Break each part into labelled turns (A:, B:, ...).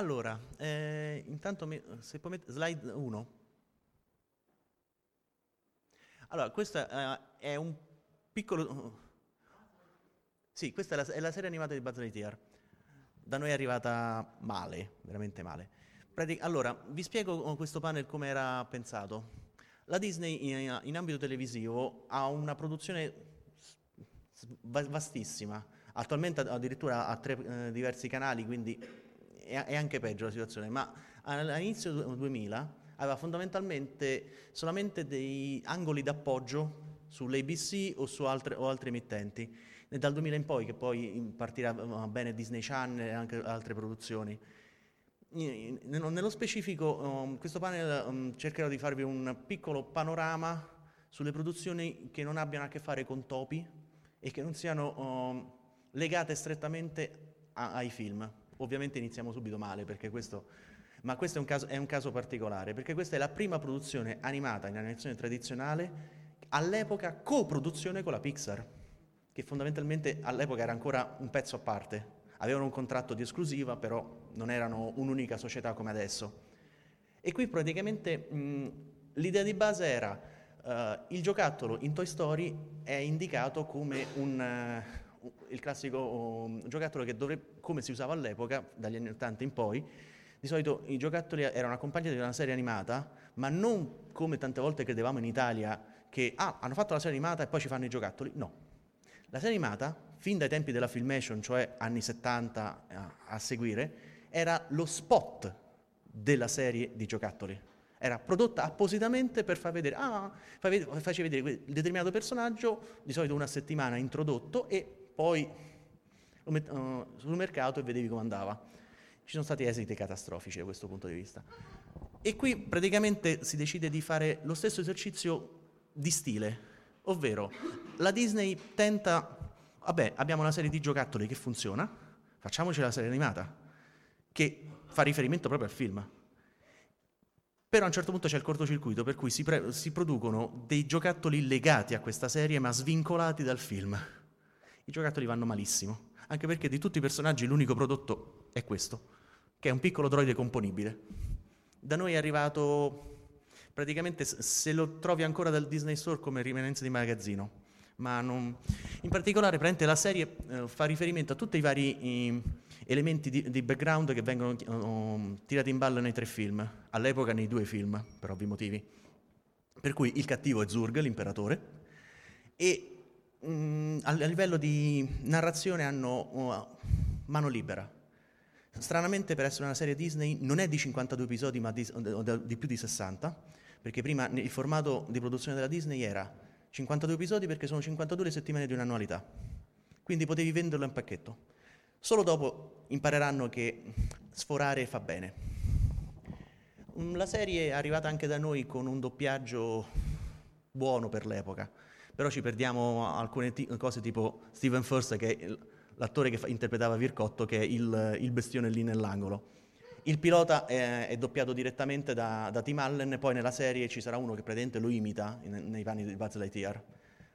A: Allora, eh, intanto mi, se puoi mettere slide 1. Allora, questo eh, è un piccolo... Sì, questa è la, è la, serie animata di Buzz Lightyear. Da noi è arrivata male, veramente male. Pratic- allora, vi spiego questo panel come era pensato. La Disney in, in ambito televisivo ha una produzione vastissima, attualmente addirittura ha tre eh, diversi canali, quindi è, è, anche peggio la situazione, ma all'inizio 2000 aveva fondamentalmente solamente dei angoli d'appoggio sull'ABC o su altre, o altre emittenti. E dal 2000 in poi, che poi partirà bene Disney Channel e anche altre produzioni. Nello specifico, um, questo panel um, cercherò di farvi un piccolo panorama sulle produzioni che non abbiano a che fare con topi e che non siano um, legate strettamente ai film. Ovviamente iniziamo subito male, questo, ma questo è un, caso, è un caso particolare, perché questa è la prima produzione animata in animazione tradizionale all'epoca coproduzione con la Pixar, che fondamentalmente all'epoca era ancora un pezzo a parte. Avevano un contratto di esclusiva, però non erano un'unica società come adesso. E qui praticamente mh, l'idea di base era uh, il giocattolo in Toy Story è indicato come un, uh, il classico um, giocattolo che dovrebbe, come si usava all'epoca, dagli anni 80 in poi, di solito i giocattoli erano accompagnati da una serie animata, ma non come tante volte credevamo in Italia, che ah, hanno fatto la serie animata e poi ci fanno i giocattoli. No. La serie animata, fin dai tempi della Filmation, cioè anni 70 a, a seguire, era lo spot della serie di giocattoli. Era prodotta appositamente per far vedere, ah, faceva vedere il determinato personaggio, di solito una settimana introdotto, e poi lo met- uh, sul mercato e vedevi come andava. Ci sono stati esiti catastrofici da questo punto di vista. E qui praticamente si decide di fare lo stesso esercizio di stile, ovvero la Disney tenta, vabbè, abbiamo una serie di giocattoli che funziona, facciamoci la serie animata, che fa riferimento proprio al film. Però a un certo punto c'è il cortocircuito per cui si, pre- si producono dei giocattoli legati a questa serie ma svincolati dal film. I giocattoli vanno malissimo, anche perché di tutti i personaggi l'unico prodotto è questo, che è un piccolo droide componibile. Da noi è arrivato praticamente se lo trovi ancora dal Disney Store come rimanenza di magazzino. Ma non... In particolare, la serie eh, fa riferimento a tutti i vari eh, elementi di, di, background che vengono uh, tirati in ballo nei tre film, all'epoca nei due film, per ovvi motivi. Per cui il cattivo è Zurg, l'imperatore, e mh, mm, a, livello di narrazione hanno uh, mano libera. Stranamente, per essere una serie Disney, non è di 52 episodi, ma di, di, di più di 60 perché prima il formato di produzione della Disney era 52 episodi perché sono 52 le settimane di un'annualità, quindi potevi venderlo in pacchetto. Solo dopo impareranno che sforare fa bene. Mm, la serie è arrivata anche da noi con un doppiaggio buono per l'epoca, però ci perdiamo alcune t- cose tipo Steven First, che è l'attore che fa- interpretava Vircotto, che è il, il bestione lì nell'angolo il pilota è, è doppiato direttamente da, da, Tim Allen, poi nella serie ci sarà uno che praticamente lo imita in, nei panni di Buzz Lightyear.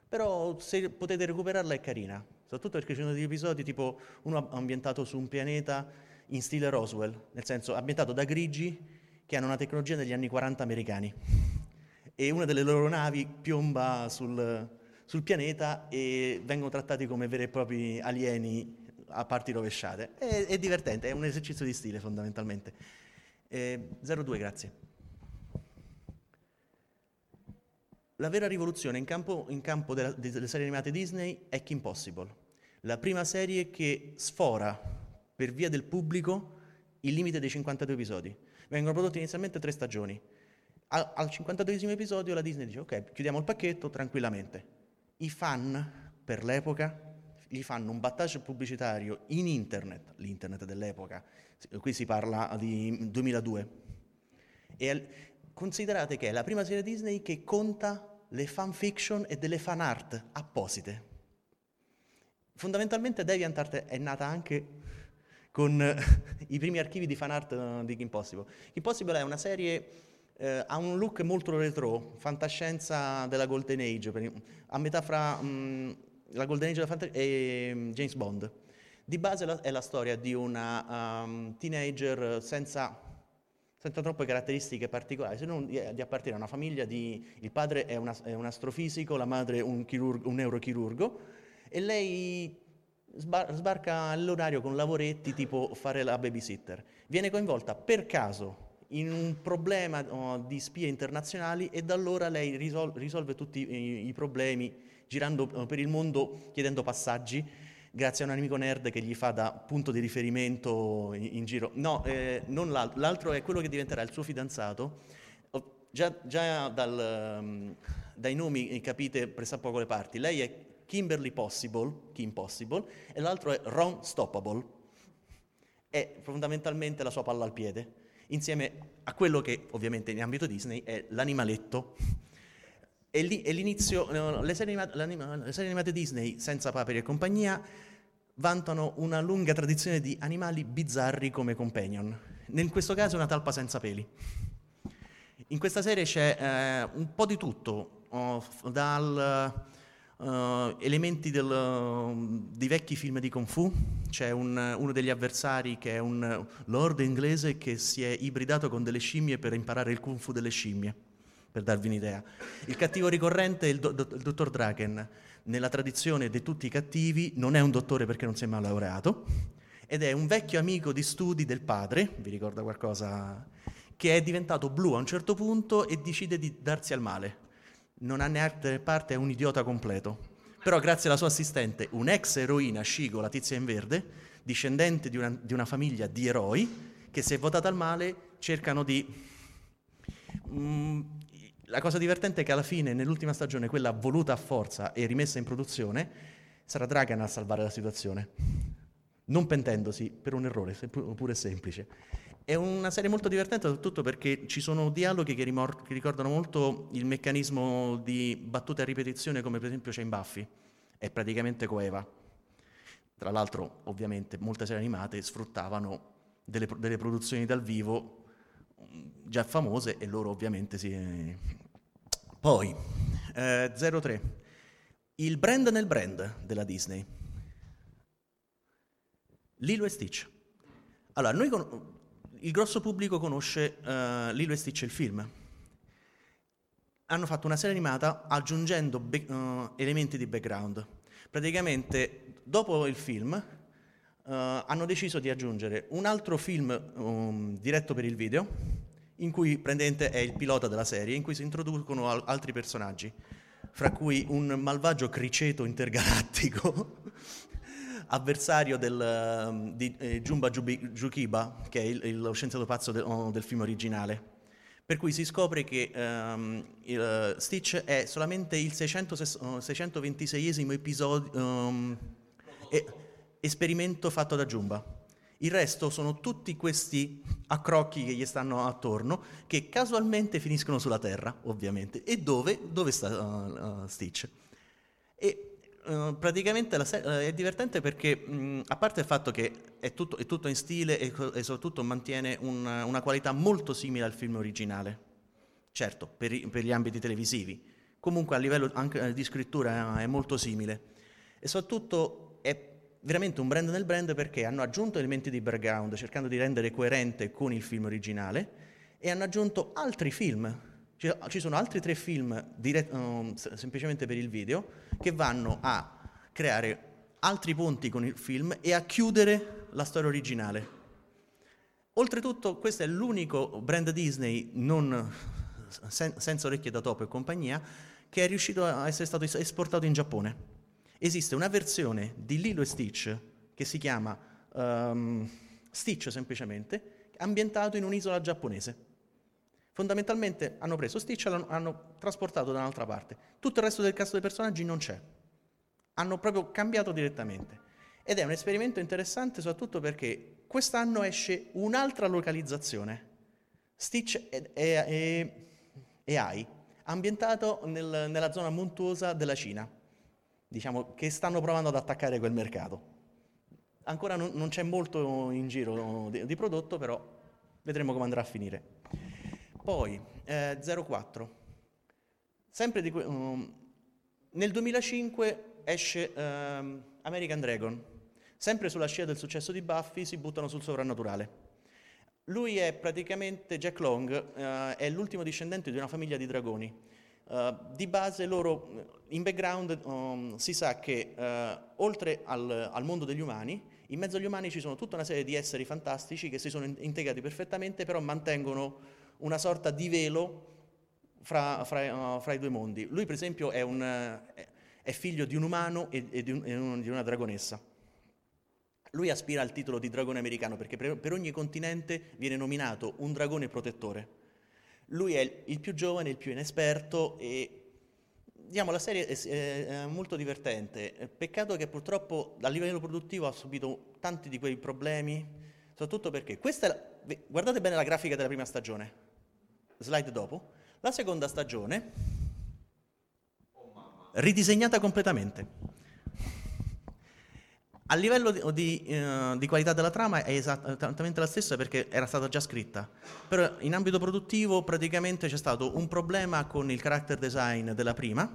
A: Però se potete recuperarla è carina, soprattutto perché ci sono degli episodi tipo uno ambientato su un pianeta in stile Roswell, nel senso ambientato da grigi che hanno una tecnologia degli anni 40 americani e una delle loro navi piomba sul, sul pianeta e vengono trattati come veri e propri alieni a parti rovesciate. È, è divertente, è un esercizio di stile fondamentalmente. Eh, 02, grazie. La vera rivoluzione in campo, in campo della, delle serie animate Disney è Kim Possible, la prima serie che sfora per via del pubblico il limite dei 52 episodi. Vengono prodotte inizialmente tre stagioni. Al, al 52 episodio la Disney dice ok, chiudiamo il pacchetto tranquillamente. I fan per l'epoca gli fanno un battage pubblicitario in internet, l'internet dell'epoca, qui si parla di 2002, e considerate che è la prima serie Disney che conta le fanfiction e delle fan art apposite. Fondamentalmente DeviantArt è nata anche con i primi archivi di fan art di Kim Possible. Kim Possible è una serie eh, ha un look molto retro, fantascienza della Golden Age, a metà fra mh, la Golden Age e mm, James Bond. Di base è la storia di una um, teenager senza, senza, troppe caratteristiche particolari, se non di, di appartenere a una famiglia di... il padre è, una, è un astrofisico, la madre un, chirurgo, un neurochirurgo e lei sbar- sbarca all'orario con lavoretti tipo fare la babysitter. Viene coinvolta per caso in un problema oh, di spie internazionali e da allora lei risol- risolve tutti i, i problemi girando oh, per il mondo chiedendo passaggi grazie a un amico nerd che gli fa da punto di riferimento in, in giro. No, eh, non l'altro, l'altro è quello che diventerà il suo fidanzato. Già, già dal, um, dai nomi capite pressappoco le parti. Lei è Kimberly Possible, Kim Possible, e l'altro è Ron Stoppable. È fondamentalmente la sua palla al piede, insieme a quello che ovviamente in ambito Disney è l'animaletto e, lì, e l'inizio, le serie, animate, le serie animate Disney, senza paperi e compagnia, vantano una lunga tradizione di animali bizzarri come companion. In questo caso una talpa senza peli. In questa serie c'è eh, un po' di tutto, oh, dal uh, elementi del, uh, di vecchi film di Kung Fu, c'è un, uno degli avversari che è un lord inglese che si è ibridato con delle scimmie per imparare il Kung Fu delle scimmie per darvi un'idea. Il cattivo ricorrente è il, do, do, il dottor Draken. Nella tradizione di tutti i cattivi non è un dottore perché non si è mai laureato, ed è un vecchio amico di studi del padre, vi ricorda qualcosa, che è diventato blu a un certo punto e decide di darsi al male. Non ha neanche parte, è un idiota completo. Però grazie alla sua assistente, un'ex eroina Shigo, la tizia in verde, discendente di una, di una famiglia di eroi, che se votata al male cercano di mm, la cosa divertente è che alla fine, nell'ultima stagione, quella voluta a forza e rimessa in produzione, sarà Dragan a salvare la situazione, non pentendosi per un errore, pure semplice. È una serie molto divertente, soprattutto perché ci sono dialoghi che, rimor- che ricordano molto il meccanismo di battute a ripetizione, come per esempio c'è in Buffy. È praticamente coeva. Tra l'altro, ovviamente, molte serie animate sfruttavano delle, delle produzioni dal vivo già famose e loro ovviamente si... Poi, eh, 03, il brand nel brand della Disney. Lilo e Stitch. Allora, noi con... il grosso pubblico conosce uh, Lilo e Stitch il film. Hanno fatto una serie animata aggiungendo be- uh, elementi di background. Praticamente, dopo il film, uh, hanno deciso di aggiungere un altro film um, diretto per il video, in cui prendente è il pilota della serie, in cui si introducono al- altri personaggi, fra cui un malvagio criceto intergalattico, avversario del, um, di eh, Jumba Jukiba, che è il, lo scienziato pazzo de- oh, del film originale. Per cui si scopre che um, il, Stitch è solamente il 600, 626esimo episodio, um, e, esperimento fatto da Jumba. Il resto sono tutti questi accrocchi che gli stanno attorno, che casualmente finiscono sulla Terra, ovviamente. E dove? Dove sta uh, uh, Stitch? E uh, praticamente se- è divertente perché, mh, a parte il fatto che è tutto, è tutto in stile e, e, soprattutto mantiene un, una qualità molto simile al film originale, certo, per, i, per gli ambiti televisivi, comunque a livello anche di scrittura è molto simile. E soprattutto è veramente un brand nel brand perché hanno aggiunto elementi di background cercando di rendere coerente con il film originale e hanno aggiunto altri film. Ci sono altri tre film dirett- um, semplicemente per il video che vanno a creare altri ponti con il film e a chiudere la storia originale. Oltretutto questo è l'unico brand Disney non, sen- senza orecchie da topo e compagnia che è riuscito a essere stato esportato in Giappone esiste una versione di Lilo e Stitch che si chiama um, Stitch semplicemente, ambientato in un'isola giapponese. Fondamentalmente hanno preso Stitch e l'hanno hanno trasportato da un'altra parte. Tutto il resto del cast dei personaggi non c'è. Hanno proprio cambiato direttamente. Ed è un esperimento interessante soprattutto perché quest'anno esce un'altra localizzazione, Stitch e, e, e, e AI, ambientato nel, nella zona montuosa della Cina diciamo, che stanno provando ad attaccare quel mercato. Ancora non, non c'è molto in giro di, di, prodotto, però vedremo come andrà a finire. Poi, eh, 04. Sempre di, um, nel 2005 esce um, American Dragon. Sempre sulla scia del successo di Buffy si buttano sul sovrannaturale. Lui è praticamente Jack Long, uh, è l'ultimo discendente di una famiglia di dragoni. Uh, di base loro, in background um, si sa che uh, oltre al, al, mondo degli umani, in mezzo agli umani ci sono tutta una serie di esseri fantastici che si sono integrati perfettamente, però mantengono una sorta di velo fra, fra, fra i due mondi. Lui per esempio è, un, è figlio di un umano e, e, di, un, di una dragonessa. Lui aspira al titolo di dragone americano perché per ogni continente viene nominato un dragone protettore. Lui è il più giovane, il più inesperto e diciamo, la serie è, molto divertente. Peccato che purtroppo a livello produttivo ha subito tanti di quei problemi, soprattutto perché questa la, guardate bene la grafica della prima stagione, slide dopo. La seconda stagione ridisegnata completamente. A livello di, di, uh, di, qualità della trama è esattamente la stessa perché era stata già scritta, però in ambito produttivo praticamente c'è stato un problema con il character design della prima,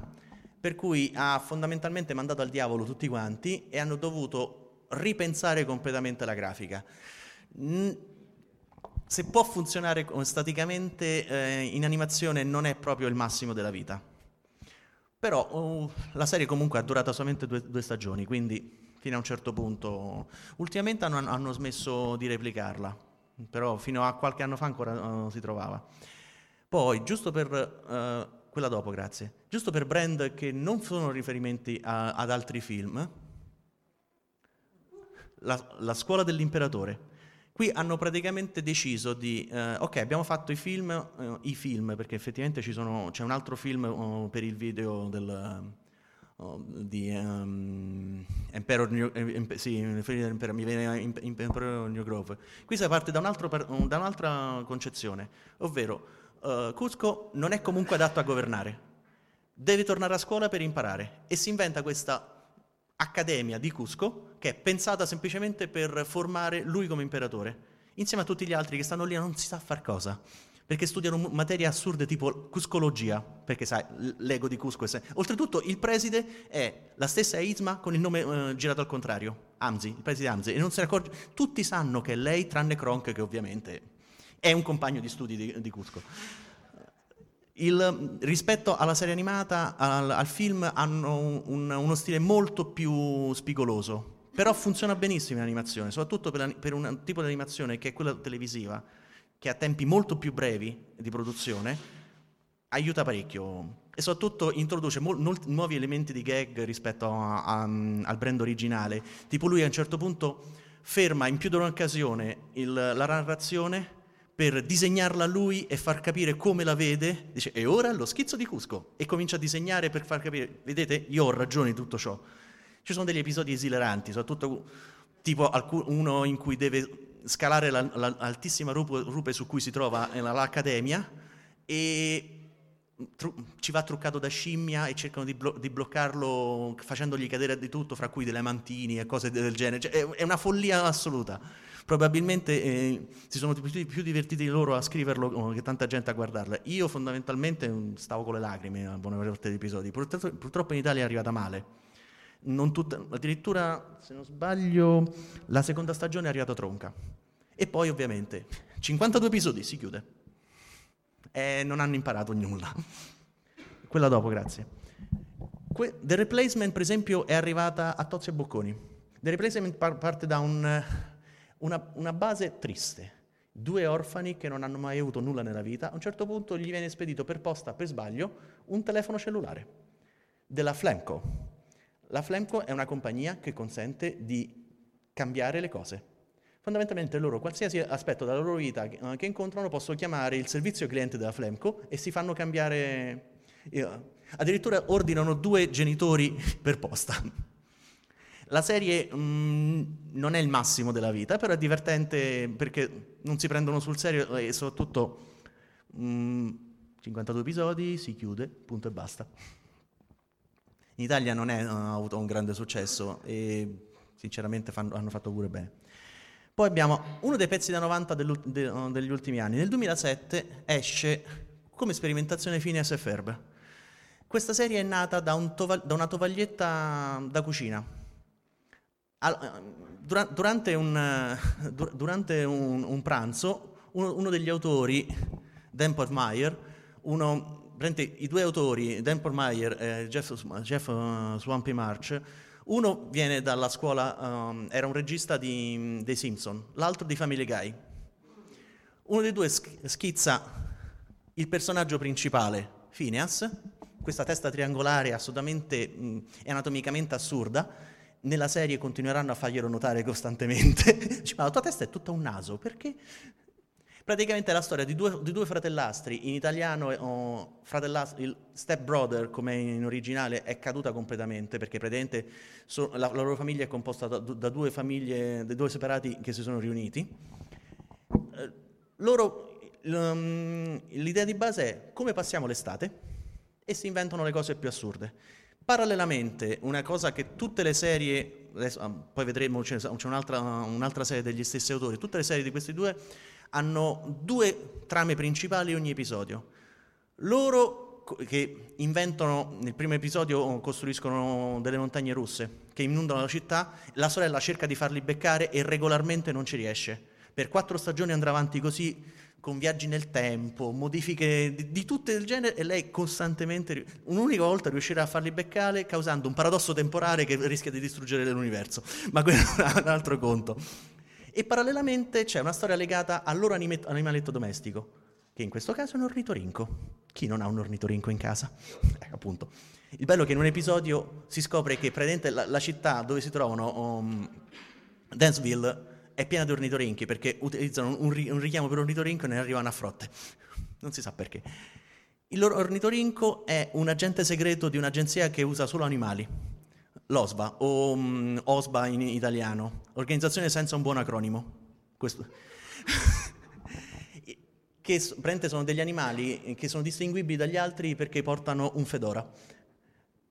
A: per cui ha fondamentalmente mandato al diavolo tutti quanti e hanno dovuto ripensare completamente la grafica. Se può funzionare staticamente eh, in animazione non è proprio il massimo della vita. Però uh, la serie comunque ha durato solamente due, due stagioni, quindi fino a un certo punto. Ultimamente hanno, hanno smesso di replicarla, però fino a qualche anno fa ancora uh, si trovava. Poi, giusto per... Uh, quella dopo, grazie. Giusto per brand che non sono riferimenti a, ad altri film, la, la, scuola dell'imperatore. Qui hanno praticamente deciso di, uh, ok, abbiamo fatto i film, uh, i film, perché effettivamente sono, c'è un altro film uh, per il video del, di um, Emperor New, eh, sì, Emperor, mi viene Emperor New Grove. Qui si parte da, un altro, da un'altra concezione, ovvero uh, Cusco non è comunque adatto a governare, deve tornare a scuola per imparare e si inventa questa accademia di Cusco che è pensata semplicemente per formare lui come imperatore, insieme a tutti gli altri che stanno lì e non si sa far cosa perché studiano materie assurde tipo cuscologia, perché sai, l'ego di Cusco è sempre... Oltretutto il preside è la stessa Isma con il nome eh, girato al contrario, Amzi, il preside Amzi, e non se ne accorge... Tutti sanno che è lei, tranne Kronk, che ovviamente è un compagno di studi di, di Cusco. Il, rispetto alla serie animata, al, al film, hanno un, uno stile molto più spigoloso, però funziona benissimo in animazione, soprattutto per, per un tipo di animazione che è quella televisiva, che ha tempi molto più brevi di produzione, aiuta parecchio e soprattutto introduce mo- nuovi elementi di gag rispetto a, a, al brand originale. Tipo lui a un certo punto ferma in più di un'occasione il, la narrazione per disegnarla lui e far capire come la vede, dice e ora lo schizzo di Cusco e comincia a disegnare per far capire, vedete, io ho ragione di tutto ciò. Ci sono degli episodi esileranti, soprattutto tipo uno in cui deve scalare l'altissima rupe su cui si trova l'accademia e ci va truccato da scimmia e cercano di, blo- di, bloccarlo facendogli cadere di tutto, fra cui delle mantini e cose del genere. Cioè, è, è, una follia assoluta. Probabilmente eh, si sono più, più, divertiti loro a scriverlo oh, che tanta gente a guardarla. Io fondamentalmente mm, stavo con le lacrime a buona parte degli episodi. Purtroppo, purtroppo in Italia è arrivata male. Tutta, addirittura, se non sbaglio, la seconda stagione è arrivata tronca. E poi, ovviamente, 52 episodi, si chiude. E non hanno imparato nulla. Quella dopo, grazie. Que- The Replacement, per esempio, è arrivata a Tozzi e Bocconi. The Replacement par- parte da un, una, una base triste. Due orfani che non hanno mai avuto nulla nella vita, a un certo punto gli viene spedito per posta, per sbaglio, un telefono cellulare della Flemco, la Flemco è una compagnia che consente di cambiare le cose. Fondamentalmente loro, qualsiasi aspetto della loro vita che, eh, incontrano, possono chiamare il servizio cliente della Flemco e si fanno cambiare... addirittura ordinano due genitori per posta. La serie mh, mm, non è il massimo della vita, però è divertente perché non si prendono sul serio e soprattutto mh, mm, 52 episodi, si chiude, punto e basta in Italia non, è, non ha avuto un grande successo e sinceramente fanno, hanno fatto pure bene. Poi abbiamo uno dei pezzi da 90 degli ultimi anni. Nel 2007 esce come sperimentazione Phineas e Ferb. Questa serie è nata da, un tova- da una tovaglietta da cucina. durante un, durante un, un pranzo, uno, uno, degli autori, Dan Meyer, uno, i due autori, Dan Meyer e Jeff, Jeff uh, Swampy March, uno viene dalla scuola, um, era un regista di, dei Simpson, l'altro di Family Guy. Uno dei due schizza il personaggio principale, Phineas, questa testa triangolare assolutamente mh, anatomicamente assurda, nella serie continueranno a farglielo notare costantemente. Dice, ma la tua testa è tutta un naso, perché? Praticamente è la storia di due, di due fratellastri, in italiano oh, il step brother come in originale è caduta completamente perché praticamente so, la, la, loro famiglia è composta da, da due famiglie, da due separati che si sono riuniti. Eh, loro, l'idea di base è come passiamo l'estate e si inventano le cose più assurde. Parallelamente, una cosa che tutte le serie, adesso, ah, poi vedremo, c'è, un'altra, un'altra serie degli stessi autori, tutte le serie di questi due hanno due trame principali ogni episodio. Loro che inventano, nel primo episodio costruiscono delle montagne russe che inondano la città, la sorella cerca di farli beccare e regolarmente non ci riesce. Per quattro stagioni andrà avanti così con viaggi nel tempo, modifiche di, di tutte del genere e lei costantemente, un'unica volta riuscirà a farli beccare causando un paradosso temporale che rischia di distruggere l'universo, ma quello è un altro conto. E parallelamente c'è una storia legata al loro anime, animaletto domestico, che in questo caso è un ornitorinco. Chi non ha un ornitorinco in casa? Eh, appunto. Il bello è che in un episodio si scopre che la, la città dove si trovano um, Danceville è piena di ornitorinchi perché utilizzano un, ri- un richiamo per ornitorinco e ne arrivano a frotte. Non si sa perché. Il loro ornitorinco è un agente segreto di un'agenzia che usa solo animali, l'OSBA o um, OSBA in italiano, Organizzazione Senza un Buon Acronimo. Che sono degli animali che sono distinguibili dagli altri perché portano un fedora.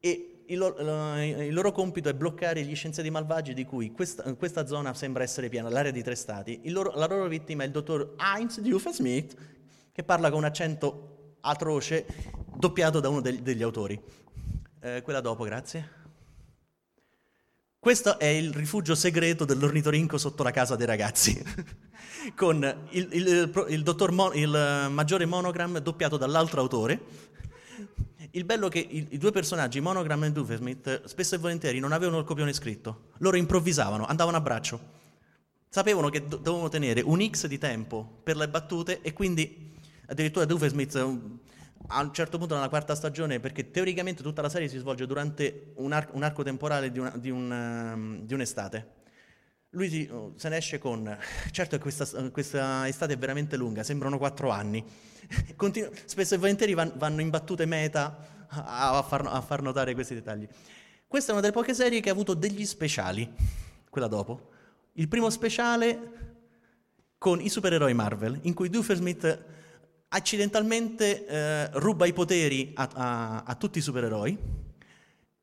A: E il loro, il loro, compito è bloccare gli scienziati malvagi di cui questa, questa zona sembra essere piena, l'area di tre stati. Loro, la loro vittima è il dottor Heinz Doofenshmirtz, che parla con un accento atroce, doppiato da uno degli, degli autori. Eh, quella dopo, grazie. Questo è il rifugio segreto dell'ornitorinco sotto la casa dei ragazzi, con il, il, il, il, Mon, il maggiore monogram doppiato dall'altro autore, il bello è che i, i due personaggi, Monogram e Doofenshmirtz, spesso e volentieri non avevano il copione scritto. Loro improvvisavano, andavano a braccio. Sapevano che do- dovevano tenere un X di tempo per le battute e quindi addirittura Doofenshmirtz a un certo punto nella quarta stagione, perché teoricamente tutta la serie si svolge durante un, ar- un arco temporale di, una, di, un, um, di un'estate. Lui si, uh, se ne esce con, certo che questa, questa estate è veramente lunga, sembrano quattro anni. Continu- spesso e volentieri van- vanno in battute meta a far, a far notare questi dettagli. Questa è una delle poche serie che ha avuto degli speciali, quella dopo. Il primo speciale con i supereroi Marvel, in cui Doofenshmirtz accidentalmente eh, ruba i poteri a, a, a, tutti i supereroi.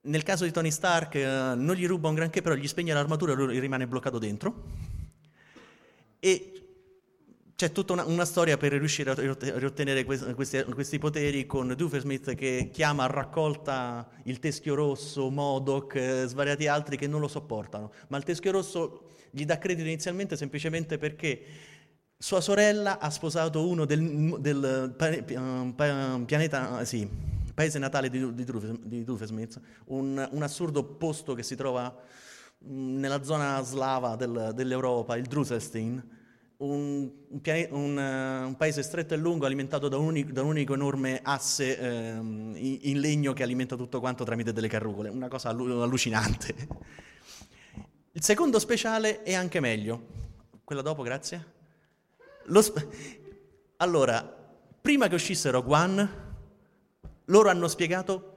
A: Nel caso di Tony Stark eh, non gli ruba un granché, però gli spegne l'armatura e lui rimane bloccato dentro. E c'è tutta una, una, storia per riuscire a riottenere questi, questi, poteri con Doofenshmirtz che chiama a raccolta il teschio rosso, Modoc, eh, svariati altri che non lo sopportano. Ma il teschio rosso gli dà credito inizialmente semplicemente perché sua sorella ha sposato uno del, del pianeta, sì, paese natale di, di Doofenshmirtz, un, un, assurdo posto che si trova mm, nella zona slava del, dell'Europa, il Druselstein un, un, un, paese stretto e lungo alimentato da un, unico, da un unico enorme asse um, in, in, legno che alimenta tutto quanto tramite delle carrucole, una cosa allucinante. Il secondo speciale è anche meglio. Quella dopo, grazie. Sp- allora, prima che uscissero Guan, loro hanno spiegato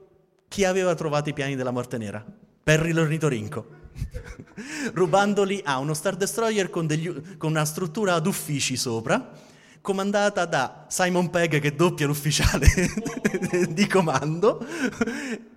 A: chi aveva trovato i piani della morte nera. Perry l'ornitorinco. rubandoli a uno Star Destroyer con, degli, con una struttura ad uffici sopra, comandata da Simon Pegg che doppia l'ufficiale di comando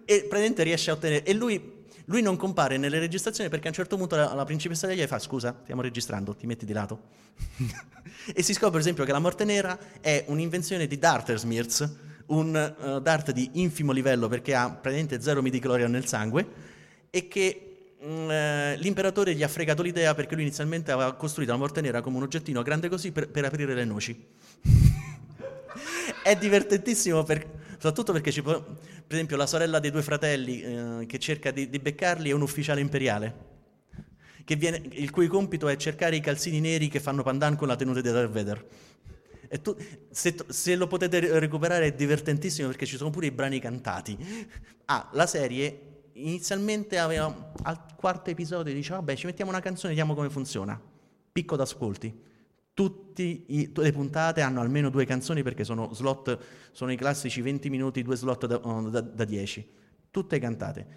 A: e praticamente riesce a ottenere... E lui, lui, non compare nelle registrazioni perché a un certo punto la, la principessa degli fa scusa, stiamo registrando, ti metti di lato. e si scopre per esempio che la morte nera è un'invenzione di Dartersmirz, un uh, Dart di infimo livello perché ha praticamente zero midi midichlorian nel sangue e che mm, eh, l'imperatore gli ha fregato l'idea perché lui inizialmente aveva costruito la morte nera come un oggettino grande così per, per aprire le noci. È divertentissimo per, soprattutto perché può, per esempio la sorella dei due fratelli eh, che cerca di, di beccarli è un ufficiale imperiale. Viene, il cui compito è cercare i calzini neri che fanno pandan con la tenuta di Darth Vader. Tu, se, se, lo potete recuperare è divertentissimo perché ci sono pure i brani cantati. Ah, la serie inizialmente aveva al quarto episodio diceva vabbè ci mettiamo una canzone e vediamo come funziona. Picco d'ascolti. Tutte le puntate hanno almeno due canzoni perché sono slot, sono i classici 20 minuti, due slot da, oh, da, da 10. Tutte cantate.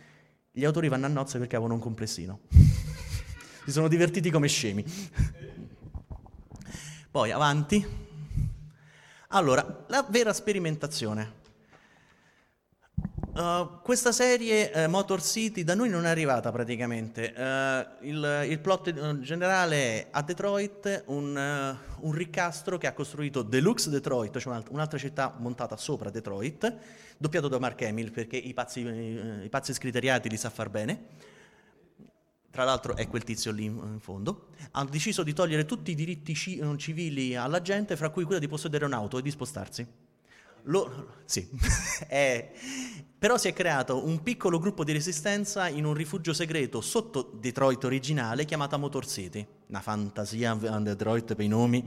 A: Gli autori vanno a nozze perché avevano un complessino. si sono divertiti come scemi. Poi avanti. Allora, la vera sperimentazione. Uh, questa serie uh, Motor City da noi non è arrivata praticamente. Uh, il, il, plot generale è a Detroit un, un, ricastro che ha costruito Deluxe Detroit, cioè un'altra città montata sopra Detroit, doppiato da Mark Hamill perché i pazzi, i pazzi scriteriati li sa far bene tra l'altro è quel tizio lì in fondo, ha deciso di togliere tutti i diritti civili alla gente, fra cui quello di possedere un'auto e di spostarsi. Lo, sì. è, però si è creato un piccolo gruppo di resistenza in un rifugio segreto sotto Detroit originale chiamata Motor City. Una fantasia a Detroit per i nomi.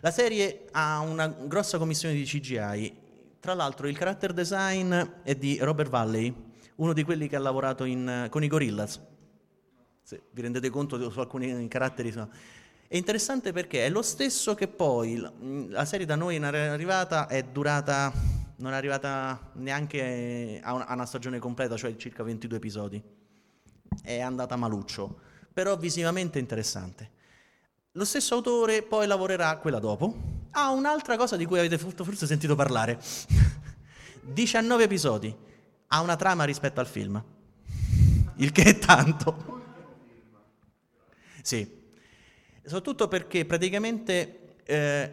A: La serie ha una grossa commissione di CGI. Tra l'altro il character design è di Robert Valley, uno di quelli che ha lavorato in, con i Gorillaz. Se vi rendete conto su alcuni caratteri. È interessante perché è lo stesso che poi la serie da noi è arrivata, è durata, non è arrivata neanche a una stagione completa, cioè circa 22 episodi. È andata maluccio, però visivamente interessante. Lo stesso autore poi lavorerà quella dopo. Ah, un'altra cosa di cui avete forse sentito parlare. 19 episodi. Ha una trama rispetto al film. Il che è tanto. Sì, soprattutto perché praticamente eh,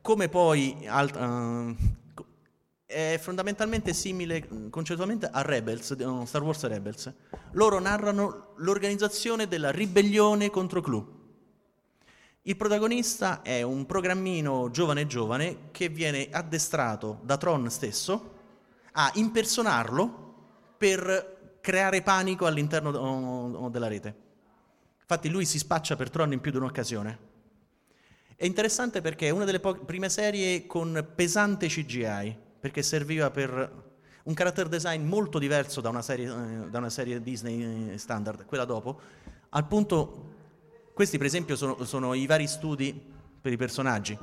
A: come poi alt- uh, è fondamentalmente simile concettualmente a Rebels, Star Wars Rebels. Loro narrano l'organizzazione della ribellione contro Clu. Il protagonista è un programmino giovane giovane che viene addestrato da Tron stesso a impersonarlo per creare panico all'interno della rete. Infatti lui si spaccia per Tron in più di un'occasione. È interessante perché è una delle po- prime serie con pesante CGI, perché serviva per un character design molto diverso da una serie, eh, da una serie Disney standard, quella dopo, al punto, questi per esempio sono, sono i vari studi per i personaggi.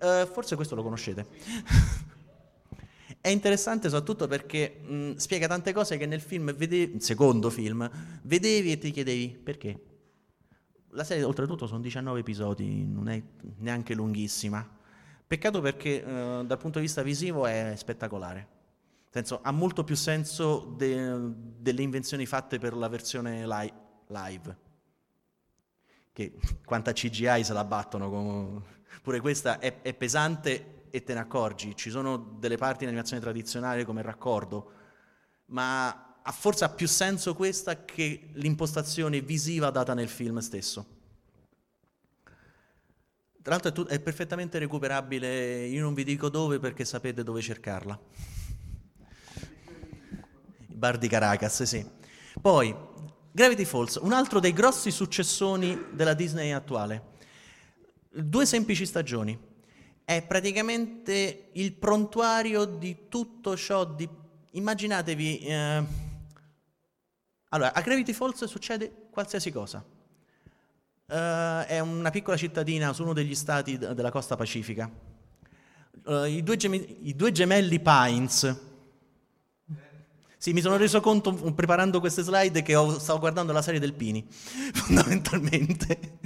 A: Uh, forse questo lo conoscete. È interessante soprattutto perché mh, spiega tante cose che nel film, vedevi, secondo film, vedevi e ti chiedevi perché. La serie oltretutto sono 19 episodi, non è neanche lunghissima. Peccato perché eh, dal punto di vista visivo è spettacolare. Senso, ha molto più senso de- delle invenzioni fatte per la versione li- live. Che quanta CGI se la battono. Con... Pure questa è, è pesante e te ne accorgi. Ci sono delle parti in animazione tradizionale come il raccordo, ma forse ha più senso questa che l'impostazione visiva data nel film stesso. Tra l'altro è, tut- è, perfettamente recuperabile, io non vi dico dove perché sapete dove cercarla. Il bar di Caracas, sì. Poi, Gravity Falls, un altro dei grossi successoni della Disney attuale. Due semplici stagioni. È praticamente il prontuario di tutto ciò di... Immaginatevi... Eh, allora, a Gravity Falls succede qualsiasi cosa. Uh, è una piccola cittadina su uno degli stati d- della costa pacifica. Uh, i, due gem- I, due gemelli Pines. Sì, mi sono reso conto preparando queste slide che ho, stavo guardando la serie del Pini, fondamentalmente.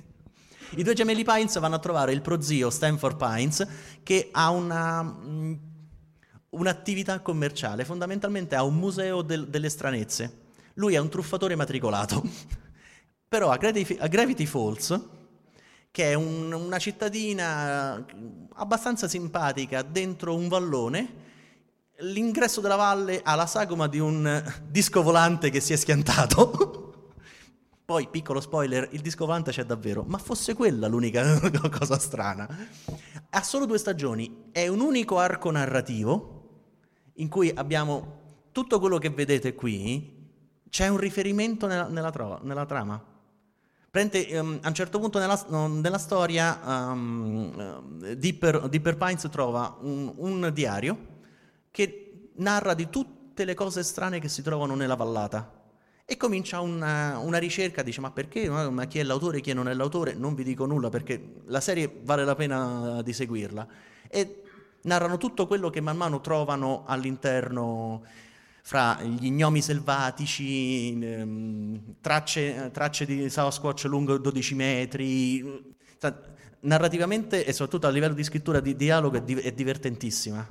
A: I due gemelli Pines vanno a trovare il prozio Stanford Pines che ha una, mh, un'attività commerciale, fondamentalmente ha un museo del, delle stranezze lui è un truffatore matricolato. Però a Gravity, a Gravity Falls, che è un, una cittadina abbastanza simpatica dentro un vallone, l'ingresso della valle ha la sagoma di un disco volante che si è schiantato. Poi, piccolo spoiler, il disco volante c'è davvero, ma fosse quella l'unica cosa strana. Ha solo due stagioni, è un unico arco narrativo in cui abbiamo tutto quello che vedete qui, c'è un riferimento nella, nella, trova, nella trama. Prende, um, a un certo punto nella, nella storia um, Dipper, Dipper, Pines trova un, un diario che narra di tutte le cose strane che si trovano nella vallata e comincia una, una, ricerca, dice ma perché, ma chi è l'autore, chi non è l'autore, non vi dico nulla perché la serie vale la pena di seguirla. E narrano tutto quello che man mano trovano all'interno fra gli gnomi selvatici, ehm, tracce, tracce, di Sasquatch lungo 12 metri. Narrativamente e soprattutto a livello di scrittura di dialogo è, di, è divertentissima,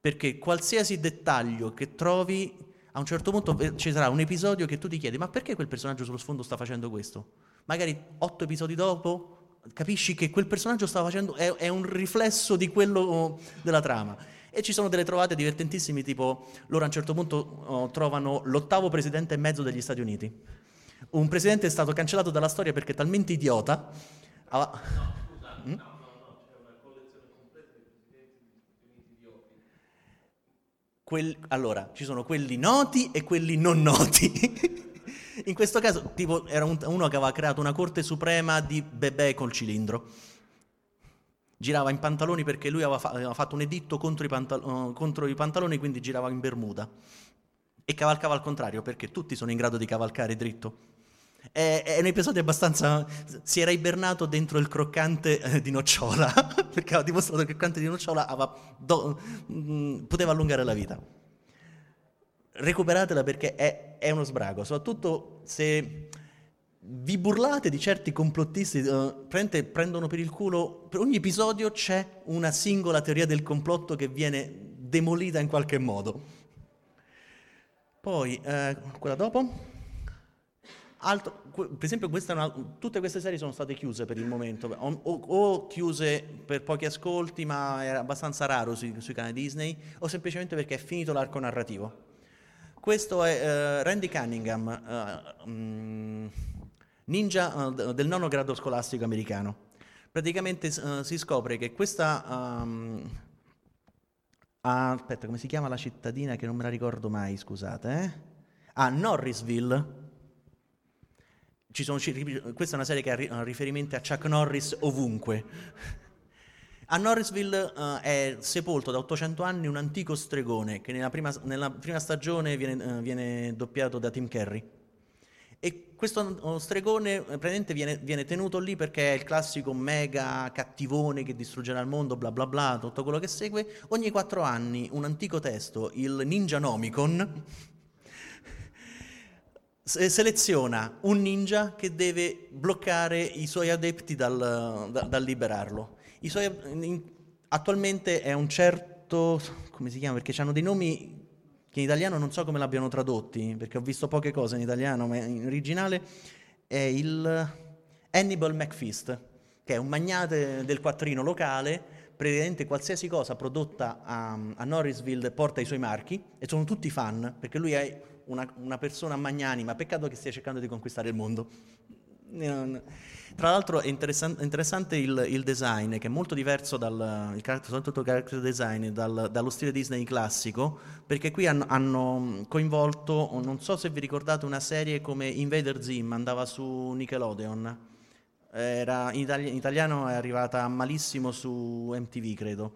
A: perché qualsiasi dettaglio che trovi a un certo punto eh, ci sarà un episodio che tu ti chiedi ma perché quel personaggio sullo sfondo sta facendo questo? Magari otto episodi dopo capisci che quel personaggio stava facendo è, è, un riflesso di quello della trama. E ci sono delle trovate divertentissime, tipo loro a un certo punto oh, trovano l'ottavo presidente e mezzo degli Stati Uniti. Un presidente è stato cancellato dalla storia perché è talmente idiota. Ah, no, scusa, mm? no, no, no, c'è una collezione completa di presidenti degli Stati Uniti allora, ci sono quelli noti e quelli non noti. In questo caso, tipo, era un, uno che aveva creato una corte suprema di bebè col cilindro. Girava in pantaloni perché lui aveva, fa- aveva fatto un editto contro i, pantal- uh, contro i pantaloni, quindi girava in bermuda. E cavalcava al contrario perché tutti sono in grado di cavalcare dritto. È, un episodio abbastanza. Si era ibernato dentro il croccante eh, di nocciola, perché aveva dimostrato che il croccante di nocciola aveva do, mm, poteva allungare la vita. Recuperatela perché è, è, uno sbrago, soprattutto se vi burlate di certi complottisti, uh, prendono per il culo. Per ogni episodio c'è una singola teoria del complotto che viene demolita in qualche modo. Poi, eh, quella dopo. Altro, per esempio, una, tutte queste serie sono state chiuse per il momento, o, o, chiuse per pochi ascolti, ma era abbastanza raro sui, sui, canali Disney, o semplicemente perché è finito l'arco narrativo. Questo è uh, Randy Cunningham, uh, um, ninja uh, del nono grado scolastico americano. Praticamente si scopre che questa... Um, aspetta, come si chiama la cittadina che non me la ricordo mai, scusate. Eh? A Norrisville sono, questa è una serie che ha riferimenti a Chuck Norris ovunque. A Norrisville uh, è sepolto da 800 anni un antico stregone che nella prima, nella prima stagione viene, uh, viene, doppiato da Tim Curry. E questo stregone uh, praticamente viene, viene, tenuto lì perché è il classico mega cattivone che distruggerà il mondo, bla bla bla, tutto quello che segue. Ogni quattro anni un antico testo, il Ninja Nomicon, seleziona un ninja che deve bloccare i suoi adepti dal, da, dal liberarlo. Suoi, in, attualmente è un certo, come si chiama? Perché hanno dei nomi che in italiano non so come l'abbiano tradotti, perché ho visto poche cose in italiano, ma in originale è il Hannibal McFeast, che è un magnate del quattrino locale, praticamente qualsiasi cosa prodotta a, a Norrisville porta i suoi marchi e sono tutti fan, perché lui è una, una persona magnanima, peccato che stia cercando di conquistare il mondo. Tra l'altro è interessante il, il, design, che è molto diverso dal il soprattutto il character design, dal, dallo stile Disney classico, perché qui hanno, hanno, coinvolto, non so se vi ricordate, una serie come Invader Zim, andava su Nickelodeon. Era, in, itali- in italiano è arrivata malissimo su MTV, credo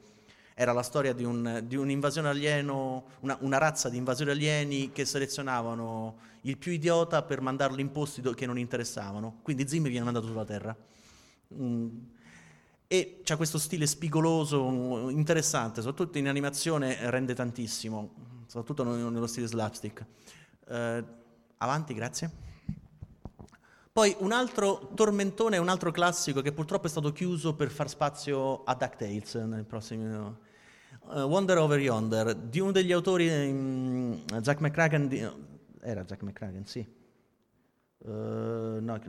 A: era la storia di, un, di un'invasione alieno, una, una, razza di invasori alieni che selezionavano il più idiota per mandarlo in posti che non interessavano. Quindi Zim viene mandato sulla Terra. Mm. E c'ha questo stile spigoloso, interessante, soprattutto in animazione rende tantissimo, soprattutto nello stile slapstick. Eh, avanti, grazie. Poi un altro tormentone, un altro classico che purtroppo è stato chiuso per far spazio a DuckTales nel prossimo uh, Wonder Over Yonder, di uno degli autori, um, Jack McCracken, di, era Jack McCracken, sì. Uh, no,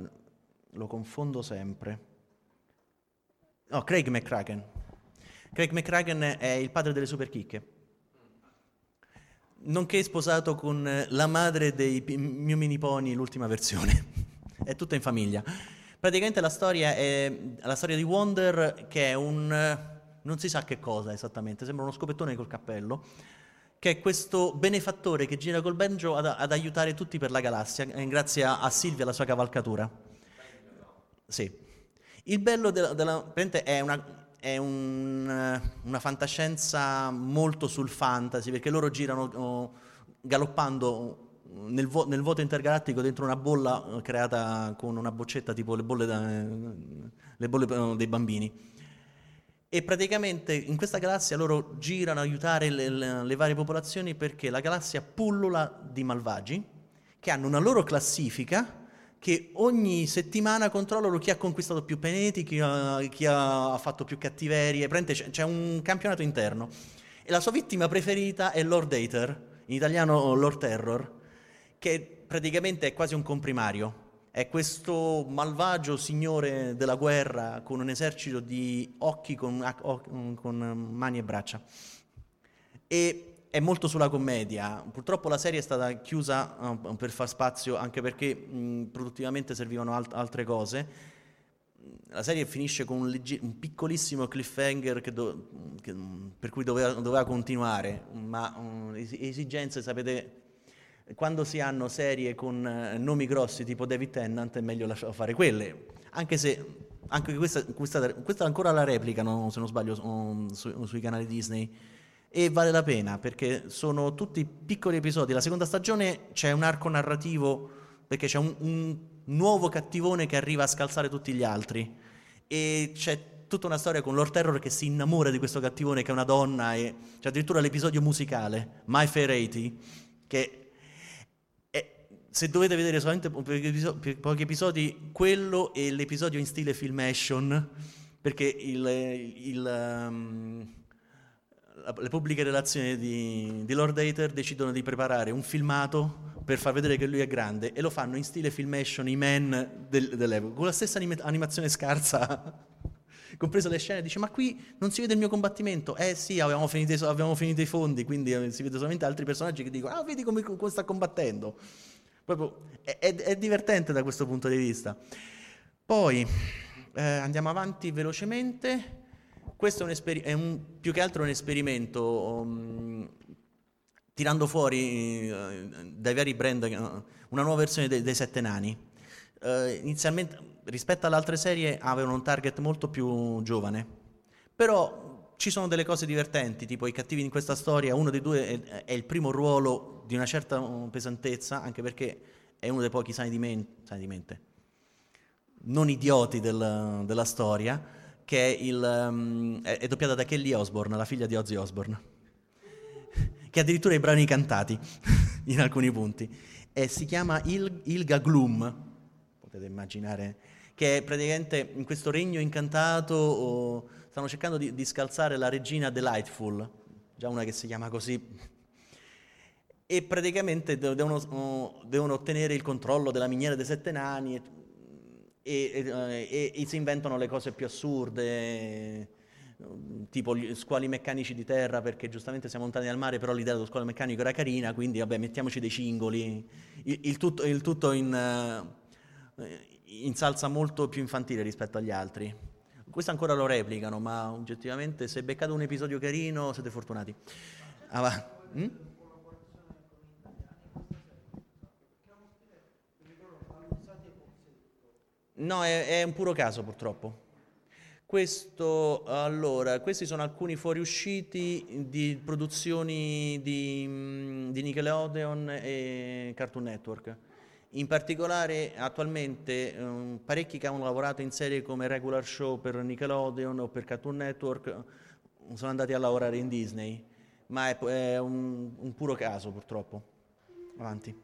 A: lo confondo sempre. No, Craig McCracken. Craig McCracken è il padre delle superchicche. Nonché sposato con la madre dei miei mini pony, l'ultima versione. è tutta in famiglia. Praticamente la storia è la storia di Wonder che è un... non si sa che cosa esattamente, sembra uno scopettone col cappello, che è questo benefattore che gira col banjo ad, ad aiutare tutti per la galassia, eh, grazie a, a Silvia e alla sua cavalcatura. Sì. Il bello della, della è una, è un, una fantascienza molto sul fantasy, perché loro girano oh, galoppando nel, vo- nel, vuoto intergalattico dentro una bolla eh, creata con una boccetta tipo le bolle, da, le bolle eh, dei bambini. E praticamente in questa galassia loro girano a aiutare le, le, le varie popolazioni perché la galassia pullula di malvagi che hanno una loro classifica che ogni settimana controllano chi ha conquistato più pianeti, chi ha, chi ha fatto più cattiverie, c'è un campionato interno. E la sua vittima preferita è Lord Hater, in italiano Lord Terror, che praticamente è quasi un comprimario. È questo malvagio signore della guerra con un esercito di occhi con, con mani e braccia. E è molto sulla commedia. Purtroppo la serie è stata chiusa uh, per far spazio anche perché mh, produttivamente servivano alt- altre cose. La serie finisce con un, legge- un piccolissimo cliffhanger che do- che, per cui doveva, doveva continuare, ma uh, esigenze, sapete, quando si hanno serie con uh, nomi grossi tipo David Tennant è meglio lasciare fare quelle, anche se anche questa, questa, questa ancora la replicano, se non sbaglio, su, sui canali Disney. E vale la pena perché sono tutti piccoli episodi. La seconda stagione c'è un arco narrativo perché c'è un, un nuovo cattivone che arriva a scalzare tutti gli altri. E c'è tutta una storia con Lord Terror che si innamora di questo cattivone che è una donna e c'è addirittura l'episodio musicale My Fair 80 che se dovete vedere solamente pochi episodi quello e l'episodio in stile filmation perché il, il um, le pubbliche relazioni di, di, Lord Hater decidono di preparare un filmato per far vedere che lui è grande e lo fanno in stile filmation, i men del, dell'epoca, con la stessa anima, animazione scarsa, compreso le scene, dice ma qui non si vede il mio combattimento, eh sì, avevamo finito, avevamo finito i fondi, quindi eh, si vede solamente altri personaggi che dicono ah vedi come, come sta combattendo, proprio è, è, è, divertente da questo punto di vista. Poi eh, andiamo avanti velocemente. Questo è, un esper- è un, più che altro un esperimento um, tirando fuori uh, dai vari brand uh, una nuova versione de- dei Sette Nani. Uh, inizialmente, rispetto alle altre serie, avevano un target molto più giovane, però ci sono delle cose divertenti, tipo i cattivi in questa storia, uno dei due è, è il primo ruolo di una certa pesantezza, anche perché è uno dei pochi sani di, men- sani di mente, non idioti del, della storia, che è, il, um, è, è, doppiata da Kelly Osborne, la figlia di Ozzy Osbourne, che addirittura i brani cantati in alcuni punti. E si chiama Il, Ilga Gloom, potete immaginare, che è praticamente in questo regno incantato oh, stanno cercando di, di scalzare la regina Delightful, già una che si chiama così e praticamente devono, devono, ottenere il controllo della miniera dei sette nani e, e, e, e si inventano le cose più assurde tipo gli squali meccanici di terra perché giustamente siamo lontani dal mare però l'idea dello squalo meccanico era carina quindi vabbè mettiamoci dei cingoli. Il, il tutto, il tutto in, in, salsa molto più infantile rispetto agli altri questo ancora lo replicano ma oggettivamente se beccate un episodio carino siete fortunati ah, va. Mm? No, è, è un puro caso purtroppo. Questo, allora, questi sono alcuni fuoriusciti di produzioni di, mm, di, Nickelodeon e Cartoon Network. In particolare, attualmente, um, parecchi che hanno lavorato in serie come regular show per Nickelodeon o per Cartoon Network sono andati a lavorare in Disney, ma è, è un, un puro caso purtroppo. Avanti.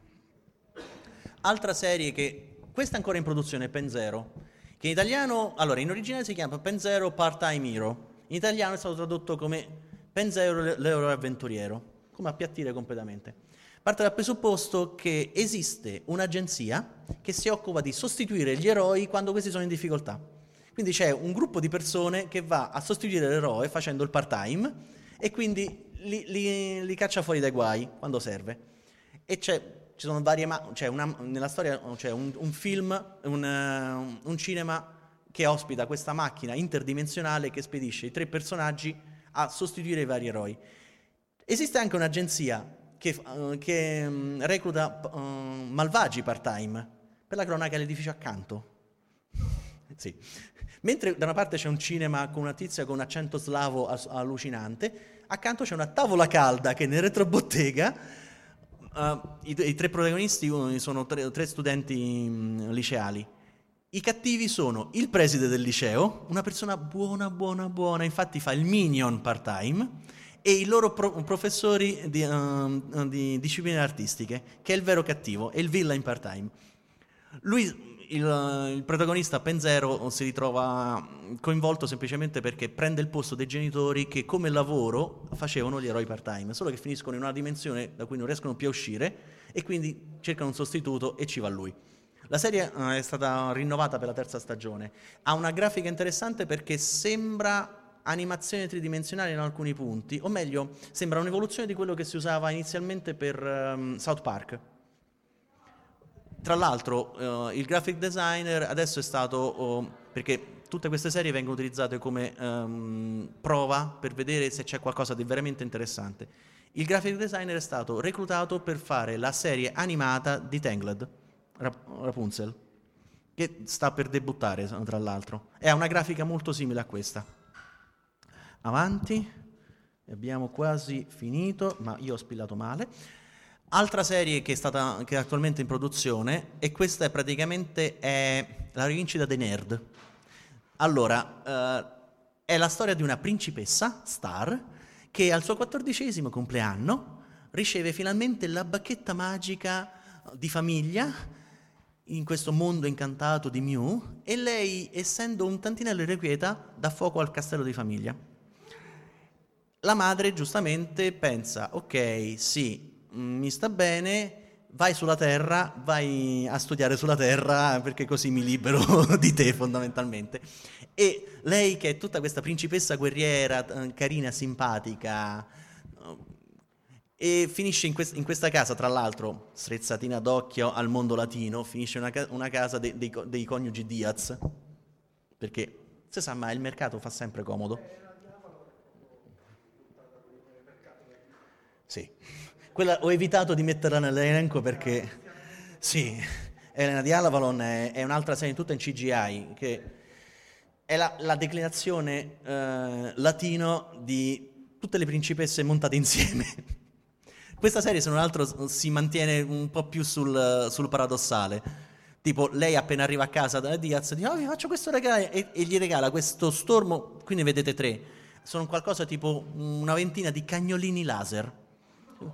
A: Altra serie che questa è ancora in produzione, Penzero, che in italiano, allora in originale si chiama Penzero Part-Time Hero, in italiano è stato tradotto come Penzero l'eroe avventuriero, come appiattire completamente. Parte dal presupposto che esiste un'agenzia che si occupa di sostituire gli eroi quando questi sono in difficoltà. Quindi c'è un gruppo di persone che va a sostituire l'eroe facendo il part-time e quindi li, li, li caccia fuori dai guai quando serve. E c'è ci sono varie, ma- cioè una, nella storia c'è un, un film, un, uh, un cinema che ospita questa macchina interdimensionale che spedisce i tre personaggi a sostituire i vari eroi. Esiste anche un'agenzia che, uh, che um, recluta uh, malvagi part-time per la cronaca dell'edificio accanto. sì. Mentre da una parte c'è un cinema con una tizia con un accento slavo allucinante, accanto c'è una tavola calda che nel retrobottega uh, i, i, tre protagonisti sono tre, tre studenti um, liceali. I cattivi sono il preside del liceo, una persona buona, buona, buona, infatti fa il minion part-time, e i loro pro- professori di, uh, di, discipline artistiche, che è il vero cattivo, è il villain part-time. Lui il, il, protagonista Penzero si ritrova coinvolto semplicemente perché prende il posto dei genitori che come lavoro facevano gli eroi part-time, solo che finiscono in una dimensione da cui non riescono più a uscire e quindi cercano un sostituto e ci va lui. La serie eh, è stata rinnovata per la terza stagione, ha una grafica interessante perché sembra animazione tridimensionale in alcuni punti, o meglio, sembra un'evoluzione di quello che si usava inizialmente per um, South Park tra l'altro eh, il graphic designer adesso è stato, oh, perché tutte queste serie vengono utilizzate come um, prova per vedere se c'è qualcosa di veramente interessante. Il graphic designer è stato reclutato per fare la serie animata di Tangled, Rap- Rapunzel, che sta per debuttare tra l'altro. E ha una grafica molto simile a questa. Avanti, abbiamo quasi finito, ma io ho spillato male. Altra serie che è, stata, che è attualmente in produzione, e questa è praticamente è la rivincita dei nerd. Allora, eh, è la storia di una principessa, Star, che al suo quattordicesimo compleanno riceve finalmente la bacchetta magica di famiglia in questo mondo incantato di Mew e lei, essendo un tantinello irrequieta, dà fuoco al castello di famiglia. La madre giustamente pensa, ok, sì, Mm, mi sta bene, vai sulla Terra, vai a studiare sulla Terra perché così mi libero di te fondamentalmente. E lei che è tutta questa principessa guerriera, eh, carina, simpatica, e finisce in, quest- in, questa casa, tra l'altro, strizzatina d'occhio al mondo latino, finisce una, ca- una casa de- dei, co- dei coniugi Diaz, perché, se sa mai, il mercato fa sempre comodo. Sì. Quella ho evitato di metterla nell'elenco perché sì, Elena di Alavalon è, è un'altra serie tutta in CGI che è la, la declinazione eh, latino di tutte le principesse montate insieme. Questa serie, se non altro, si mantiene un po' più sul, sul paradossale. Tipo, lei appena arriva a casa da Diaz dice, oh, vi faccio questo regalo, e, e, gli regala questo stormo, qui ne vedete tre, sono qualcosa tipo una ventina di cagnolini laser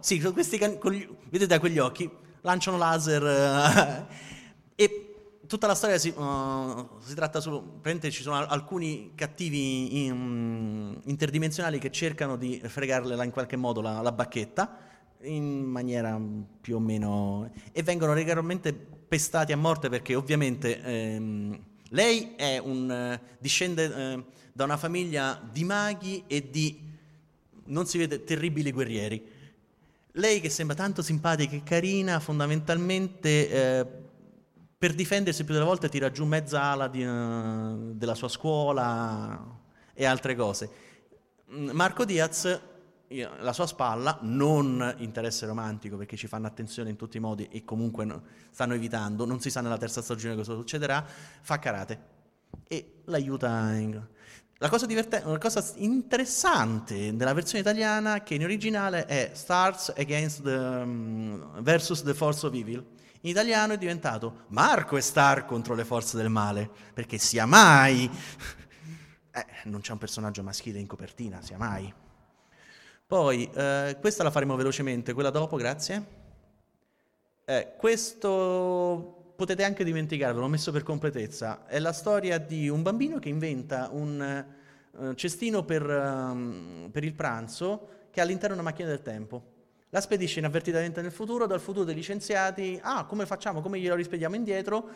A: sì, questi can- gli, vedete da quegli occhi, lanciano laser uh, e tutta la storia si, uh, si tratta su, praticamente ci sono alcuni cattivi in, interdimensionali che cercano di fregarle in qualche modo la, la, bacchetta in maniera più o meno e vengono regolarmente pestati a morte perché ovviamente ehm, lei un, uh, discende eh, da una famiglia di maghi e di non si vede terribili guerrieri lei che sembra tanto simpatica e carina, fondamentalmente eh, per difendersi più delle volte tira giù mezza ala di, uh, della sua scuola e altre cose. Mm, Marco Diaz, la sua spalla, non interesse romantico perché ci fanno attenzione in tutti i modi e comunque no, stanno evitando, non si sa nella terza stagione cosa succederà, fa karate e l'aiuta in... La cosa, divertente, una cosa interessante della versione italiana che in originale è Stars Against the, um, versus the Force of Evil. In italiano è diventato Marco e Star contro le forze del male, perché sia mai... eh, non c'è un personaggio maschile in copertina, sia mai. Poi, eh, questa la faremo velocemente, quella dopo, grazie. Eh, questo potete anche dimenticarlo, l'ho messo per completezza. È la storia di un bambino che inventa un uh, cestino per, um, per, il pranzo che ha all'interno una macchina del tempo. La spedisce inavvertitamente nel futuro, dal futuro dei licenziati, ah, come facciamo, come glielo rispediamo indietro?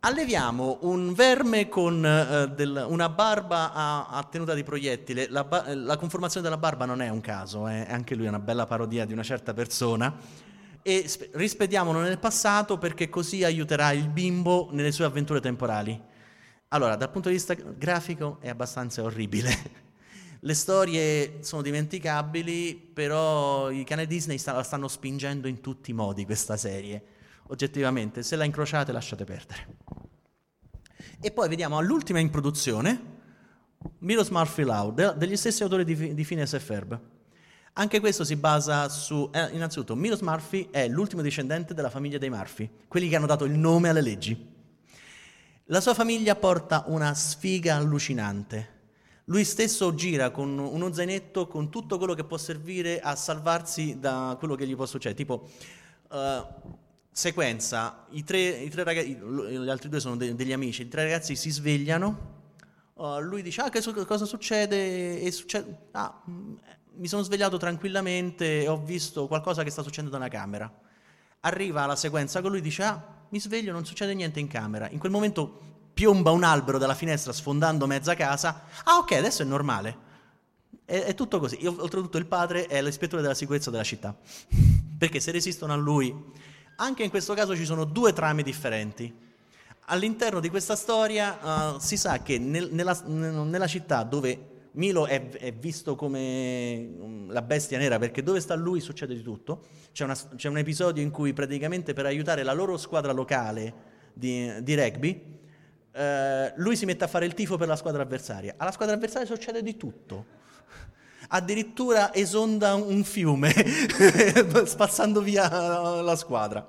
A: Alleviamo un verme con uh, del, una barba a, a, tenuta di proiettile. La, la, conformazione della barba non è un caso, eh? anche lui è una bella parodia di una certa persona e sp- rispediamolo nel passato perché così aiuterà il bimbo nelle sue avventure temporali. Allora, dal punto di vista grafico è abbastanza orribile. Le storie sono dimenticabili, però i canali Disney sta- la stanno spingendo in tutti i modi questa serie. Oggettivamente, se la incrociate lasciate perdere. E poi vediamo all'ultima in produzione, Milos Murphy Loud, degli stessi autori di, di Phineas e Ferb. Anche questo si basa su, eh, innanzitutto, Milos Murphy è l'ultimo discendente della famiglia dei Murphy, quelli che hanno dato il nome alle leggi. La sua famiglia porta una sfiga allucinante. Lui stesso gira con uno zainetto con tutto quello che può servire a salvarsi da quello che gli può succedere. Tipo, uh, sequenza, i tre, i tre ragazzi, gli altri due sono de- degli amici, i tre ragazzi si svegliano, uh, lui dice, ah, che so- cosa succede? E succede, ah, mi sono svegliato tranquillamente e ho visto qualcosa che sta succedendo nella camera. Arriva la sequenza con lui dice, ah, mi sveglio, non succede niente in camera. In quel momento piomba un albero dalla finestra sfondando mezza casa. Ah, ok, adesso è normale. È, è tutto così. Io, oltretutto il padre è l'ispettore della sicurezza della città. Perché se resistono a lui... Anche in questo caso ci sono due trame differenti. All'interno di questa storia uh, si sa che nel, nella, nella città dove Milo è, è, visto come mm, la bestia nera perché dove sta lui succede di tutto. C'è, una, c'è un episodio in cui praticamente per aiutare la loro squadra locale di, di rugby, eh, lui si mette a fare il tifo per la squadra avversaria. Alla squadra avversaria succede di tutto. Addirittura esonda un fiume spazzando via la squadra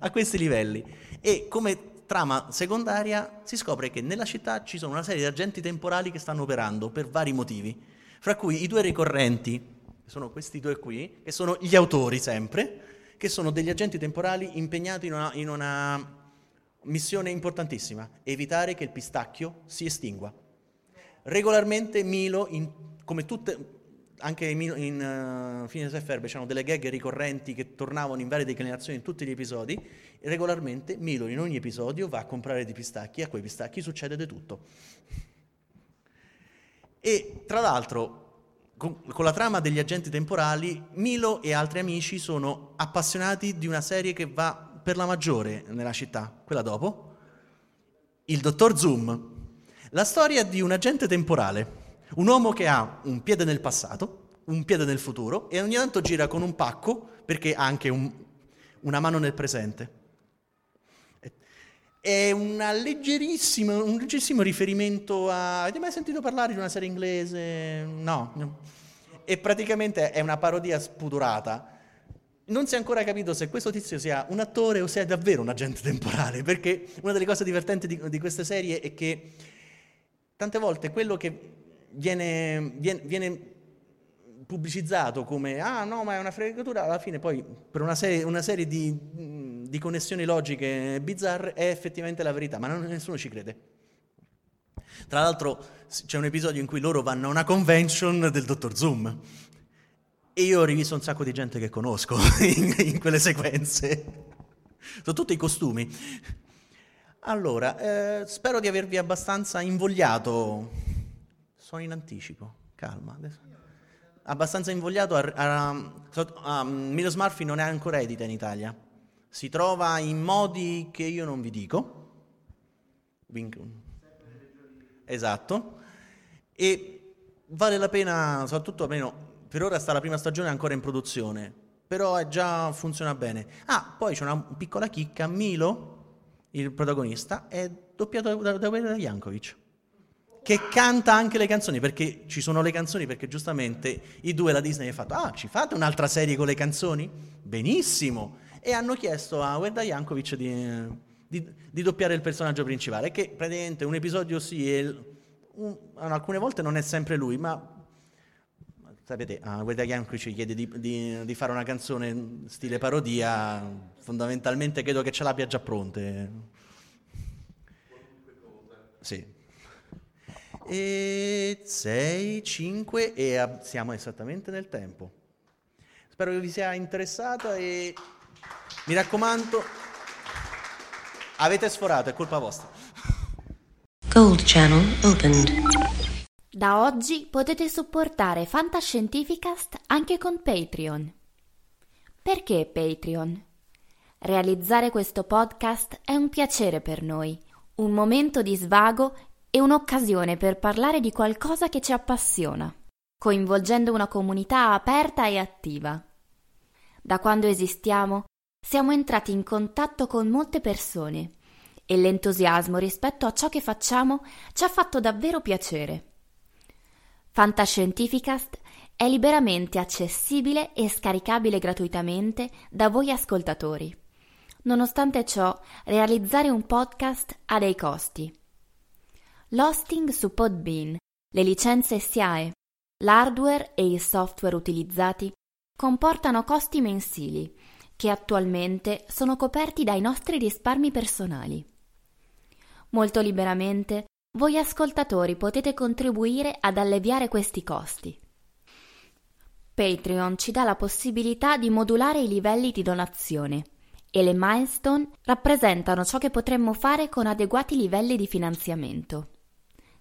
A: a questi livelli. E come trama secondaria si scopre che nella città ci sono una serie di agenti temporali che stanno operando per vari motivi, fra cui i due ricorrenti, sono questi due qui, che sono gli autori sempre, che sono degli agenti temporali impegnati in una, in una missione importantissima, evitare che il pistacchio si estingua. Regolarmente Milo, in, come tutte, anche in, in uh, Phineas e Ferb c'erano delle gag ricorrenti che tornavano in varie declinazioni in tutti gli episodi, regolarmente Milo in ogni episodio va a comprare dei pistacchi e a quei pistacchi succede di tutto. E tra l'altro, con, la trama degli agenti temporali, Milo e altri amici sono appassionati di una serie che va per la maggiore nella città, quella dopo, il dottor Zoom. La storia di un agente temporale, un uomo che ha un piede nel passato, un piede nel futuro e ogni tanto gira con un pacco perché ha anche un, una mano nel presente. È un leggerissimo riferimento a... Avete mai sentito parlare di una serie inglese? No. E praticamente è una parodia spudorata. Non si è ancora capito se questo tizio sia un attore o se è davvero un agente temporale, perché una delle cose divertenti di, di queste serie è che tante volte quello che viene, viene, viene pubblicizzato come ah no ma è una fregatura alla fine poi per una serie, una serie di, di, connessioni logiche bizzarre è effettivamente la verità ma non, nessuno ci crede. Tra l'altro c'è un episodio in cui loro vanno a una convention del dottor Zoom. E io ho rivisto un sacco di gente che conosco in, in quelle sequenze. Sono tutti i costumi. Allora eh, spero di avervi abbastanza invogliato sono in anticipo calma adesso abbastanza invogliato a, a, a, Milos Murphy non è ancora edita in Italia. Si trova in modi che io non vi dico. Esatto. E vale la pena, soprattutto almeno per ora sta la prima stagione ancora in produzione, però è già funziona bene. Ah, poi c'è una piccola chicca, Milo, il protagonista, è doppiato da, da, da Jankovic che canta anche le canzoni, perché ci sono le canzoni, perché giustamente i due, la Disney, ha fatto, ah, ci fate un'altra serie con le canzoni? Benissimo! E hanno chiesto a Werda Jankovic di, di, di, doppiare il personaggio principale, che praticamente un episodio sì, e un, alcune volte non è sempre lui, ma sapete, a Werda Jankovic chiede di, di, di fare una canzone stile parodia, fondamentalmente credo che ce l'abbia già pronte. Sì. E 6, 5 e siamo esattamente nel tempo. Spero che vi sia interessata e mi raccomando, avete sforato, è colpa vostra.
B: Gold Channel opened.
C: Da oggi potete supportare Fantascientificast anche con Patreon. Perché Patreon? Realizzare questo podcast è un piacere per noi, un momento di svago e un'occasione per parlare di qualcosa che ci appassiona, coinvolgendo una comunità aperta e attiva. Da quando esistiamo siamo entrati in contatto con molte persone e l'entusiasmo rispetto a ciò che facciamo ci ha fatto davvero piacere. Fantascientificast è liberamente accessibile e scaricabile gratuitamente da voi ascoltatori. Nonostante ciò, realizzare un podcast ha dei costi. L'hosting su Podbean, le licenze SIAE, l'hardware e il software utilizzati comportano costi mensili che attualmente sono coperti dai nostri risparmi personali. Molto liberamente voi ascoltatori potete contribuire ad alleviare questi costi. Patreon ci dà la possibilità di modulare i livelli di donazione e le milestone rappresentano ciò che potremmo fare con adeguati livelli di finanziamento.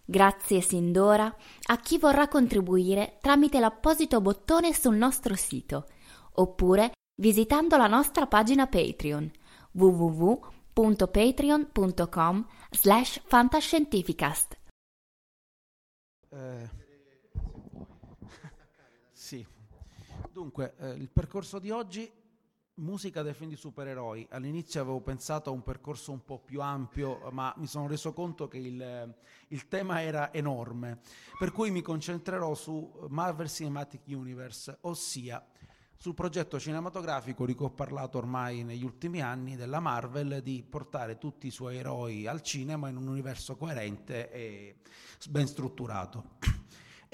C: Grazie sin d'ora a chi vorrà contribuire tramite l'apposito bottone sul nostro sito oppure visitando la nostra pagina Patreon www.patreon.com slash fantascientificast.
D: Eh, sì, dunque eh, il percorso di oggi Musica dei film di supereroi. All'inizio avevo pensato a un percorso un po' più ampio, ma mi sono reso conto che il, il, tema era enorme, per cui mi concentrerò su Marvel Cinematic Universe, ossia sul progetto cinematografico di cui ho parlato ormai negli ultimi anni della Marvel di portare tutti i suoi eroi al cinema in un universo coerente e ben strutturato.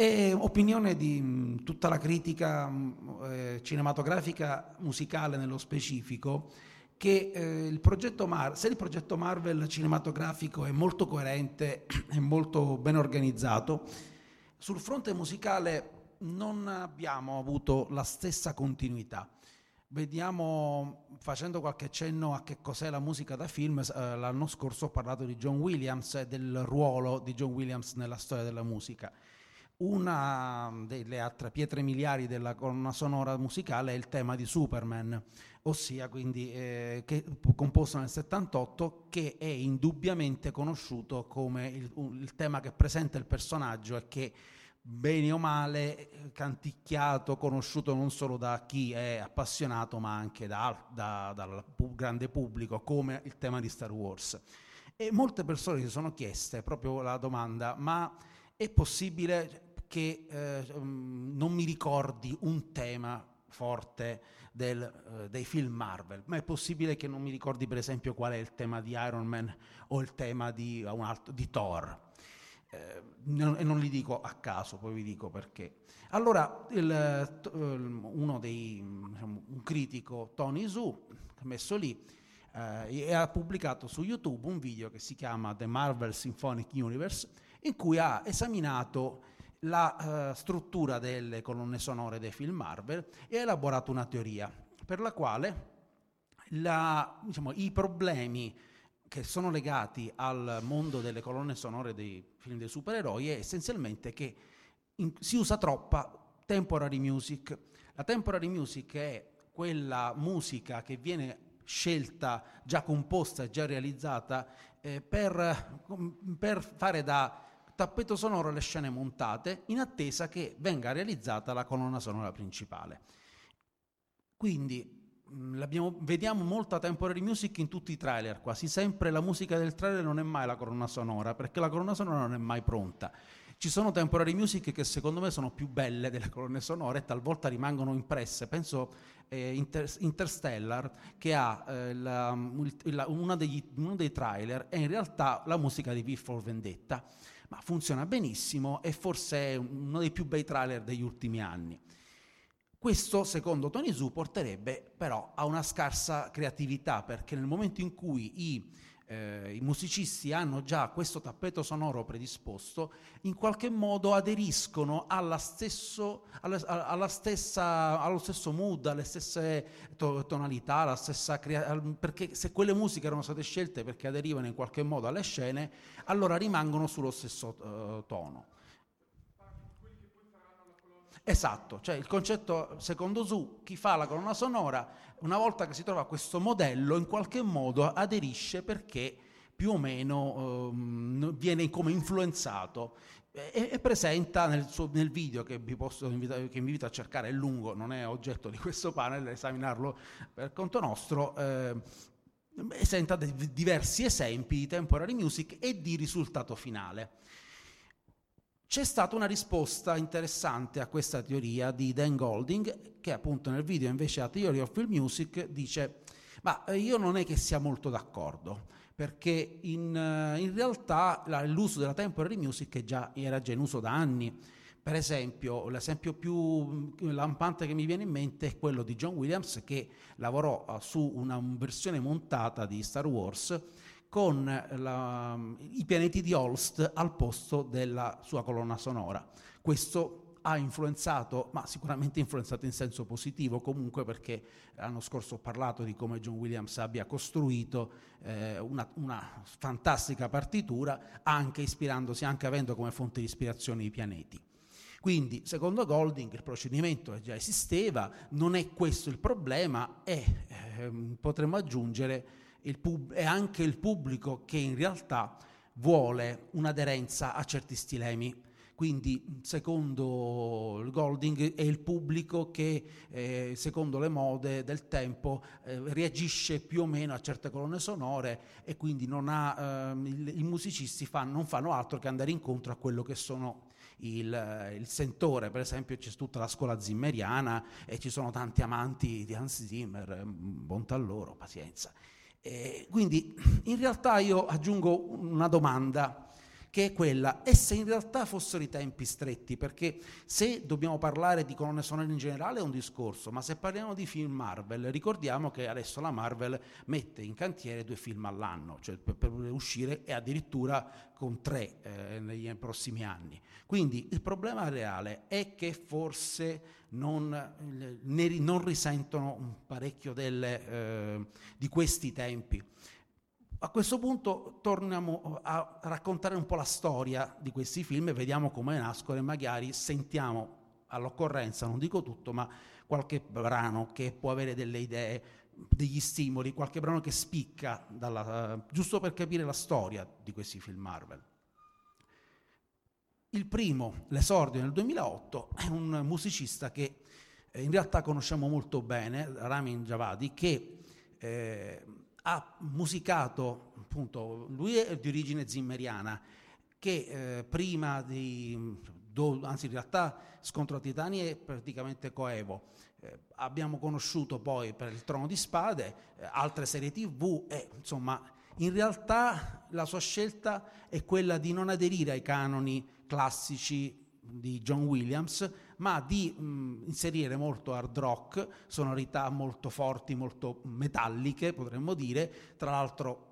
D: E opinione di mh, tutta la critica mh, eh, cinematografica musicale nello specifico che eh, il progetto Mar- se il progetto Marvel cinematografico è molto coerente e molto ben organizzato, sul fronte musicale non abbiamo avuto la stessa continuità. Vediamo, facendo qualche cenno a che cos'è la musica da film, eh, l'anno scorso ho parlato di John Williams e del ruolo di John Williams nella storia della musica. Una delle altre pietre miliari della colonna sonora musicale è il tema di Superman, ossia quindi eh, che, composto nel 78, che è indubbiamente conosciuto come il, il tema che presenta il personaggio e che bene o male canticchiato, conosciuto non solo da chi è appassionato ma anche da, da, dal grande pubblico come il tema di Star Wars. E molte persone si sono chieste proprio la domanda, ma è possibile che eh, mm, non mi ricordi un tema forte del, eh, dei film Marvel, ma è possibile che non mi ricordi per esempio qual è il tema di Iron Man o il tema di, uh, altro, di Thor. Eh, non, e non li dico a caso, poi vi dico perché. Allora, il, uno dei, diciamo, un critico, Tony Su, messo lì, eh, ha pubblicato su YouTube un video che si chiama The Marvel Symphonic Universe, in cui ha esaminato la uh, struttura delle colonne sonore dei film Marvel e ha elaborato una teoria per la quale la, diciamo, i problemi che sono legati al mondo delle colonne sonore dei film dei supereroi è essenzialmente che in, si usa troppa temporary music. La temporary music è quella musica che viene scelta, già composta già realizzata eh, per, per fare da tappeto sonoro alle scene montate in attesa che venga realizzata la colonna sonora principale. Quindi mm, vediamo molta temporary music in tutti i trailer, quasi sempre la musica del trailer non è mai la colonna sonora, perché la colonna sonora non è mai pronta. Ci sono temporary music che secondo me sono più belle delle colonne sonore e talvolta rimangono impresse. Penso eh, Inter- Interstellar che ha eh, la, la, degli, uno dei trailer è in realtà la musica di V for Vendetta ma funziona benissimo e forse è uno dei più bei trailer degli ultimi anni. Questo, secondo Tony Su, porterebbe però a una scarsa creatività, perché nel momento in cui i eh, i musicisti hanno già questo tappeto sonoro predisposto, in qualche modo aderiscono alla stesso, alla, alla stessa, allo stesso mood, alle stesse to- tonalità, alla stessa crea- perché se quelle musiche erano state scelte perché aderivano in qualche modo alle scene, allora rimangono sullo stesso uh, tono. Esatto, cioè il concetto secondo Su, chi fa la colonna sonora, una volta che si trova questo modello, in qualche modo aderisce perché più o meno um, viene come influenzato e, e presenta nel, suo, nel, video che vi, posso, che vi invito a cercare, è lungo, non è oggetto di questo panel, esaminarlo per conto nostro, eh, presenta diversi esempi di temporary music e di risultato finale. C'è stata una risposta interessante a questa teoria di Dan Golding, che appunto nel video invece a Theory of Film Music dice, ma io non è che sia molto d'accordo, perché in, in realtà la, l'uso della temporary music già, era già in uso da anni. Per esempio, l'esempio più lampante che mi viene in mente è quello di John Williams che lavorò uh, su una versione montata di Star Wars con la, i pianeti di Holst al posto della sua colonna sonora. Questo ha influenzato, ma sicuramente influenzato in senso positivo, comunque perché l'anno scorso ho parlato di come John Williams abbia costruito eh, una, una, fantastica partitura, anche ispirandosi, anche avendo come fonte di ispirazione i pianeti. Quindi, secondo Golding, il procedimento già esisteva, non è questo il problema e eh, potremmo aggiungere pub- è anche il pubblico che in realtà vuole un'aderenza a certi stilemi. Quindi, secondo Golding, è il pubblico che, eh, secondo le mode del tempo, eh, reagisce più o meno a certe colonne sonore e quindi ha, eh, i musicisti fan, non fanno altro che andare incontro a quello che sono il, il, sentore, per esempio c'è tutta la scuola zimmeriana e ci sono tanti amanti di Hans Zimmer, bontà loro, pazienza. Eh, quindi in realtà io aggiungo una domanda che è quella, e se in realtà fossero i tempi stretti, perché se dobbiamo parlare di colonne sonore in generale è un discorso, ma se parliamo di film Marvel, ricordiamo che adesso la Marvel mette in cantiere due film all'anno, cioè per, per uscire e addirittura con tre eh, negli prossimi anni. Quindi il problema reale è che forse non, ne, non risentono parecchio delle, eh, di questi tempi. A questo punto torniamo a raccontare un po' la storia di questi film e vediamo come nascono e magari sentiamo all'occorrenza, non dico tutto, ma qualche brano che può avere delle idee, degli stimoli, qualche brano che spicca, dalla, giusto per capire la storia di questi film Marvel. Il primo, l'esordio nel 2008, è un musicista che eh, in realtà conosciamo molto bene, Ramin Javadi, che eh, ha musicato, appunto, lui è di origine zimmeriana, che eh, prima di, do, anzi in realtà Scontro Titani è praticamente coevo. Eh, abbiamo conosciuto poi per il Trono di Spade, eh, altre serie tv e insomma in realtà la sua scelta è quella di non aderire ai canoni classici di John Williams, ma di mh, inserire molto hard rock, sonorità molto forti, molto metalliche, potremmo dire, tra l'altro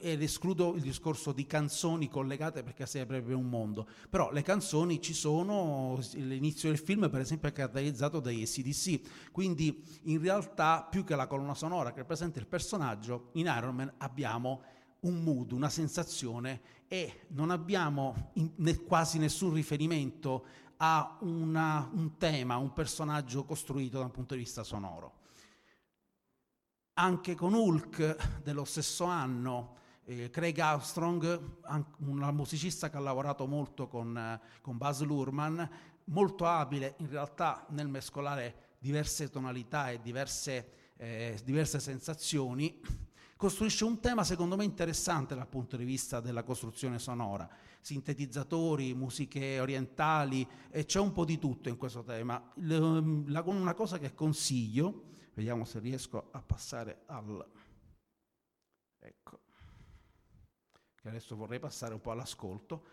D: ed escludo il discorso di canzoni collegate perché sarebbe un mondo, però le canzoni ci sono, l'inizio del film per esempio è caratterizzato dai ACDC, quindi in realtà più che la colonna sonora che rappresenta il personaggio, in Iron Man abbiamo un mood, una sensazione e non abbiamo in, ne, quasi nessun riferimento a una, un tema, un personaggio costruito da un punto di vista sonoro. Anche con Hulk dello stesso anno, eh, Craig Armstrong, un musicista che ha lavorato molto con, eh, con Buzz Lurman, molto abile in realtà nel mescolare diverse tonalità e diverse, eh, diverse sensazioni, costruisce un tema secondo me interessante dal punto di vista della costruzione sonora, sintetizzatori, musiche orientali, e c'è un po' di tutto in questo tema. La, una cosa che consiglio, vediamo se riesco a passare al... Ecco, che adesso vorrei passare un po' all'ascolto.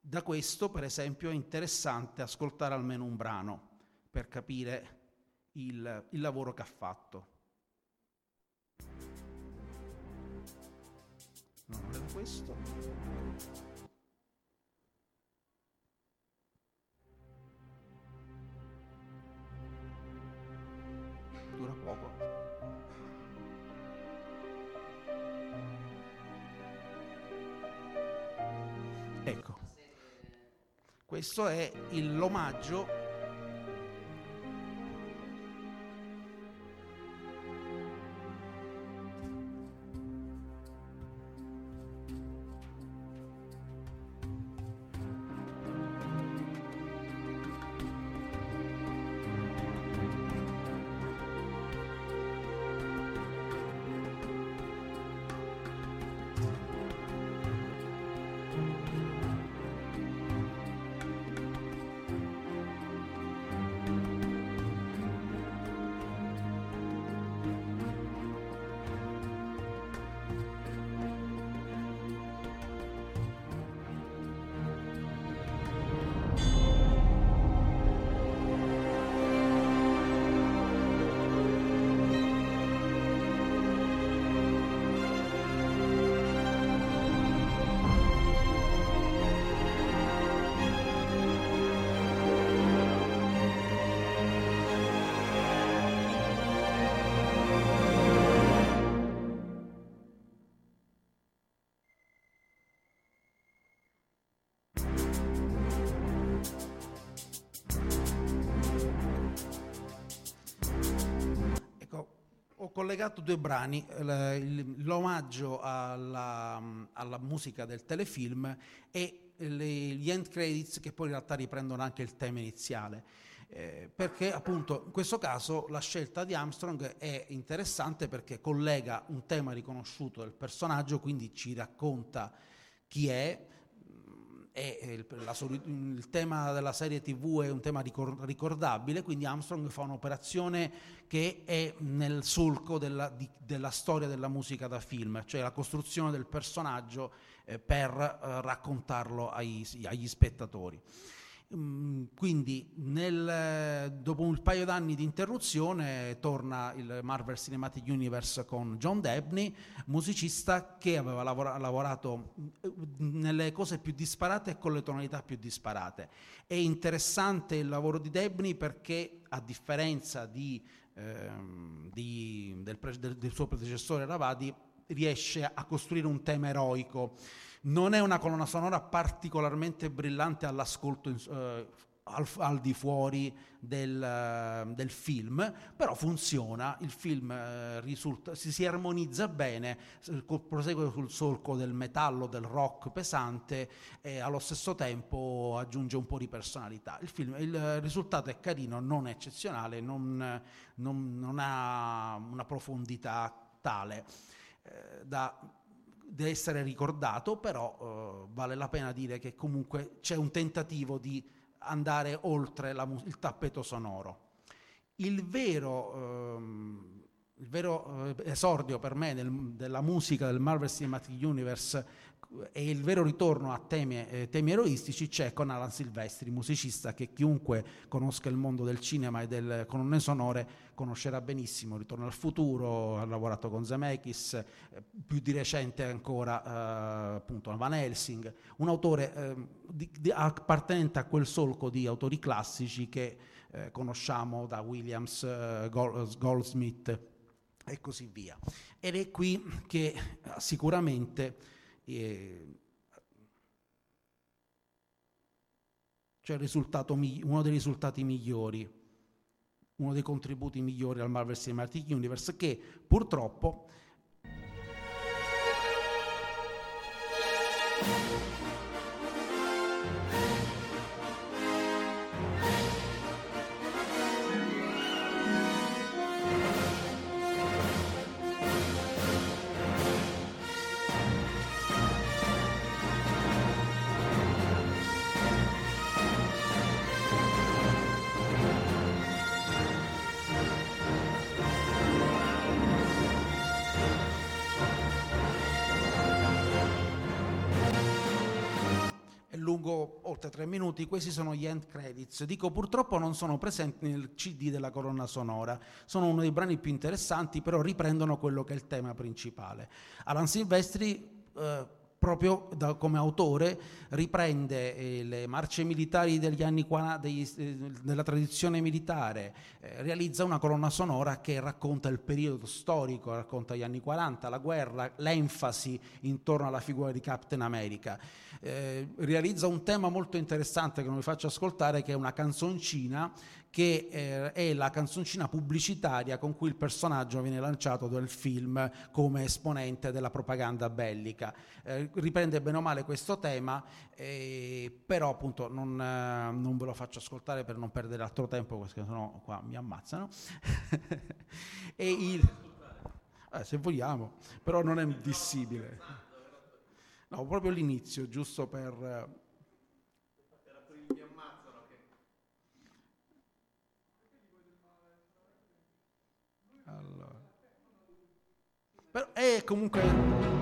D: Da questo, per esempio, è interessante ascoltare almeno un brano per capire il, il lavoro che ha fatto. Non era questo. Dura poco. Ecco. Questo è l'omaggio collegato due brani, l'omaggio alla, alla musica del telefilm e le, gli end credits che poi in realtà riprendono anche il tema iniziale. Eh, perché appunto in questo caso la scelta di Armstrong è interessante perché collega un tema riconosciuto del personaggio, quindi ci racconta chi è, è il, la, il, tema della serie TV è un tema ricordabile, quindi Armstrong fa un'operazione che è nel solco della, di, della storia della musica da film, cioè la costruzione del personaggio eh, per eh, raccontarlo ai, agli spettatori. Mm, quindi nel, dopo un paio d'anni di interruzione torna il Marvel Cinematic Universe con John Debney, musicista che aveva lavora, lavorato mm, nelle cose più disparate e con le tonalità più disparate. È interessante il lavoro di Debney perché a differenza di, ehm, di, del, del, del suo predecessore Ravadi riesce a costruire un tema eroico non è una colonna sonora particolarmente brillante all'ascolto eh, al, al, di fuori del, uh, del, film, però funziona, il film uh, risulta, si, si, armonizza bene, prosegue sul solco del metallo, del rock pesante e allo stesso tempo aggiunge un po' di personalità. Il, film, il risultato è carino, non è eccezionale, non, non, non ha una profondità tale eh, da deve essere ricordato, però eh, vale la pena dire che comunque c'è un tentativo di andare oltre la, il tappeto sonoro. Il vero, ehm, il vero eh, esordio per me del, della musica del Marvel Cinematic Universe e il vero ritorno a temi, eh, temi, eroistici c'è con Alan Silvestri, musicista che chiunque conosca il mondo del cinema e del colonne sonore conoscerà benissimo. Ritorno al futuro, ha lavorato con Zemeckis, eh, più di recente ancora eh, appunto Van Helsing, un autore eh, di, di, appartenente a quel solco di autori classici che eh, conosciamo da Williams, eh, Goldsmith e così via. Ed è qui che sicuramente e, cioè uno dei risultati migliori, uno dei contributi migliori al Marvel Cinematic Universe che purtroppo tre minuti, questi sono gli end credits. Dico purtroppo non sono presenti nel CD della colonna sonora, sono uno dei brani più interessanti, però riprendono quello che è il tema principale. Alan Silvestri eh, proprio da, come autore riprende eh, le marce militari degli anni 40, degli, eh, della tradizione militare, eh, realizza una colonna sonora che racconta il periodo storico, racconta gli anni 40, la guerra, l'enfasi intorno alla figura di Captain America. Eh, realizza un tema molto interessante che non vi faccio ascoltare, che è una canzoncina che eh, è la canzoncina pubblicitaria con cui il personaggio viene lanciato nel film come esponente della propaganda bellica. Eh, riprende bene o male questo tema, eh, però appunto non, eh, non, ve lo faccio ascoltare per non perdere altro tempo, perché sennò qua mi ammazzano. e il, eh, se vogliamo, però non è dissibile. No, proprio l'inizio, giusto per Però è comunque...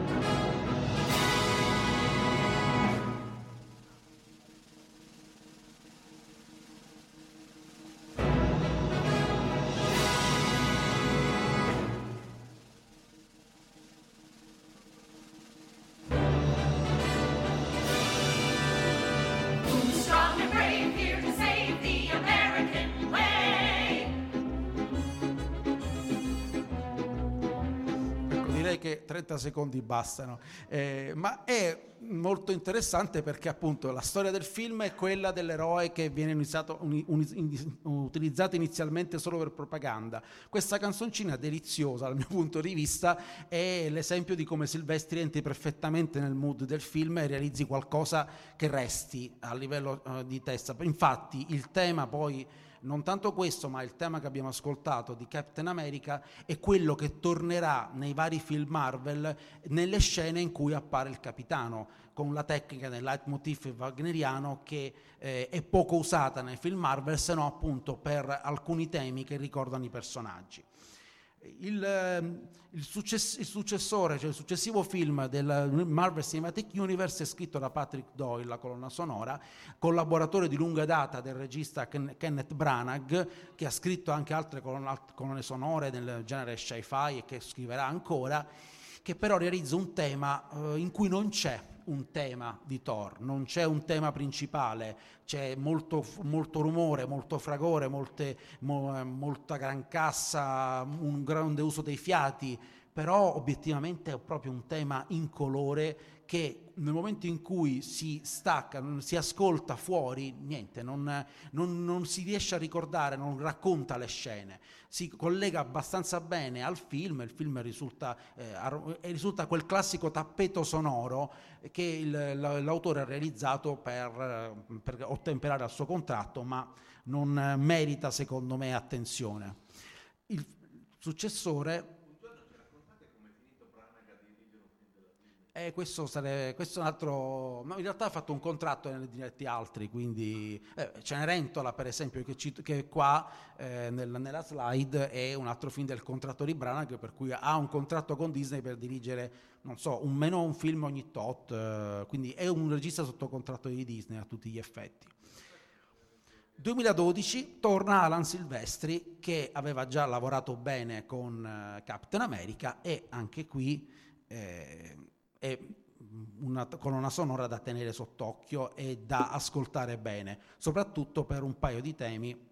D: secondi bastano. Eh, ma è molto interessante perché appunto la storia del film è quella dell'eroe che viene iniziato, un, un, in, utilizzato inizialmente solo per propaganda. Questa canzoncina deliziosa dal mio punto di vista è l'esempio di come Silvestri entri perfettamente nel mood del film e realizzi qualcosa che resti a livello uh, di testa. Infatti il tema poi non tanto questo, ma il tema che abbiamo ascoltato di Captain America è quello che tornerà nei vari film Marvel nelle scene in cui appare il capitano, con la tecnica del leitmotiv wagneriano che eh, è poco usata nei film Marvel, se no appunto per alcuni temi che ricordano i personaggi. Il, ehm, il, success- il, successore, cioè il successivo film del Marvel Cinematic Universe è scritto da Patrick Doyle, la colonna sonora, collaboratore di lunga data del regista Ken- Kenneth Branagh, che ha scritto anche altre colonne, colonne sonore del genere sci-fi e che scriverà ancora, che però realizza un tema eh, in cui non c'è un tema di Thor, non c'è un tema principale, c'è molto, molto rumore, molto fragore, molte, mo, molta gran cassa, un grande uso dei fiati, però obiettivamente è proprio un tema incolore che nel momento in cui si stacca, si ascolta fuori, niente, non, non, non, si riesce a ricordare, non racconta le scene, si collega abbastanza bene al film, il film risulta, eh, risulta quel classico tappeto sonoro che il, l'autore ha realizzato per, per ottemperare al suo contratto, ma non merita secondo me attenzione. Il successore Eh, questo, sare, questo, è un altro. No, in realtà ha fatto un contratto e diretti altri, quindi eh, Cenerentola, per esempio, che, ci, che qua eh, nel, nella slide è un altro film del contratto di Branagh, per cui ha un contratto con Disney per dirigere, non so, un meno un film ogni tot, eh, quindi è un regista sotto contratto di Disney a tutti gli effetti. 2012 torna Alan Silvestri che aveva già lavorato bene con uh, Captain America e anche qui eh, è una colonna sonora da tenere sott'occhio e da ascoltare bene, soprattutto per un paio di temi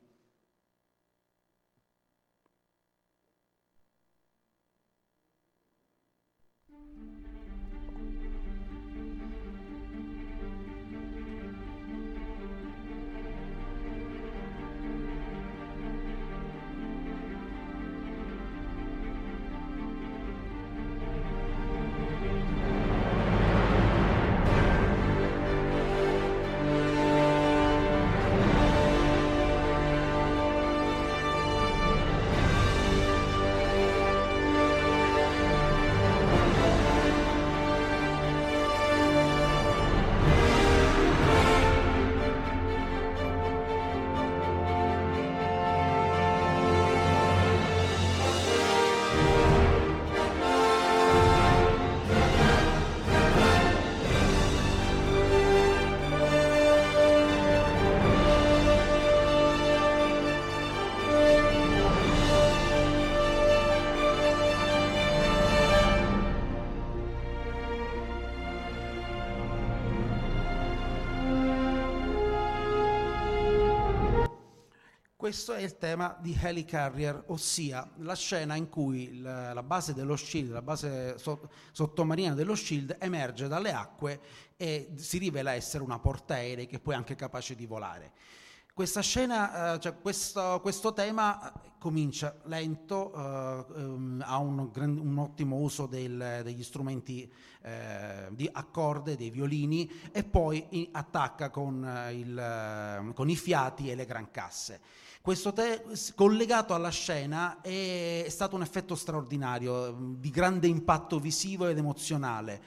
D: Questo è il tema di Helicarrier, ossia la scena in cui la, la base dello Shield, la base so, sottomarina dello Shield emerge dalle acque e si rivela essere una portaerei che poi è anche capace di volare. Questa scena, eh, cioè questo, questo, tema comincia lento, eh, ehm, ha un, un, ottimo uso del, degli strumenti eh, di accorde, dei violini e poi attacca con, eh, il, con i fiati e le gran casse. Questo te- collegato alla scena è, stato un effetto straordinario, di grande impatto visivo ed emozionale,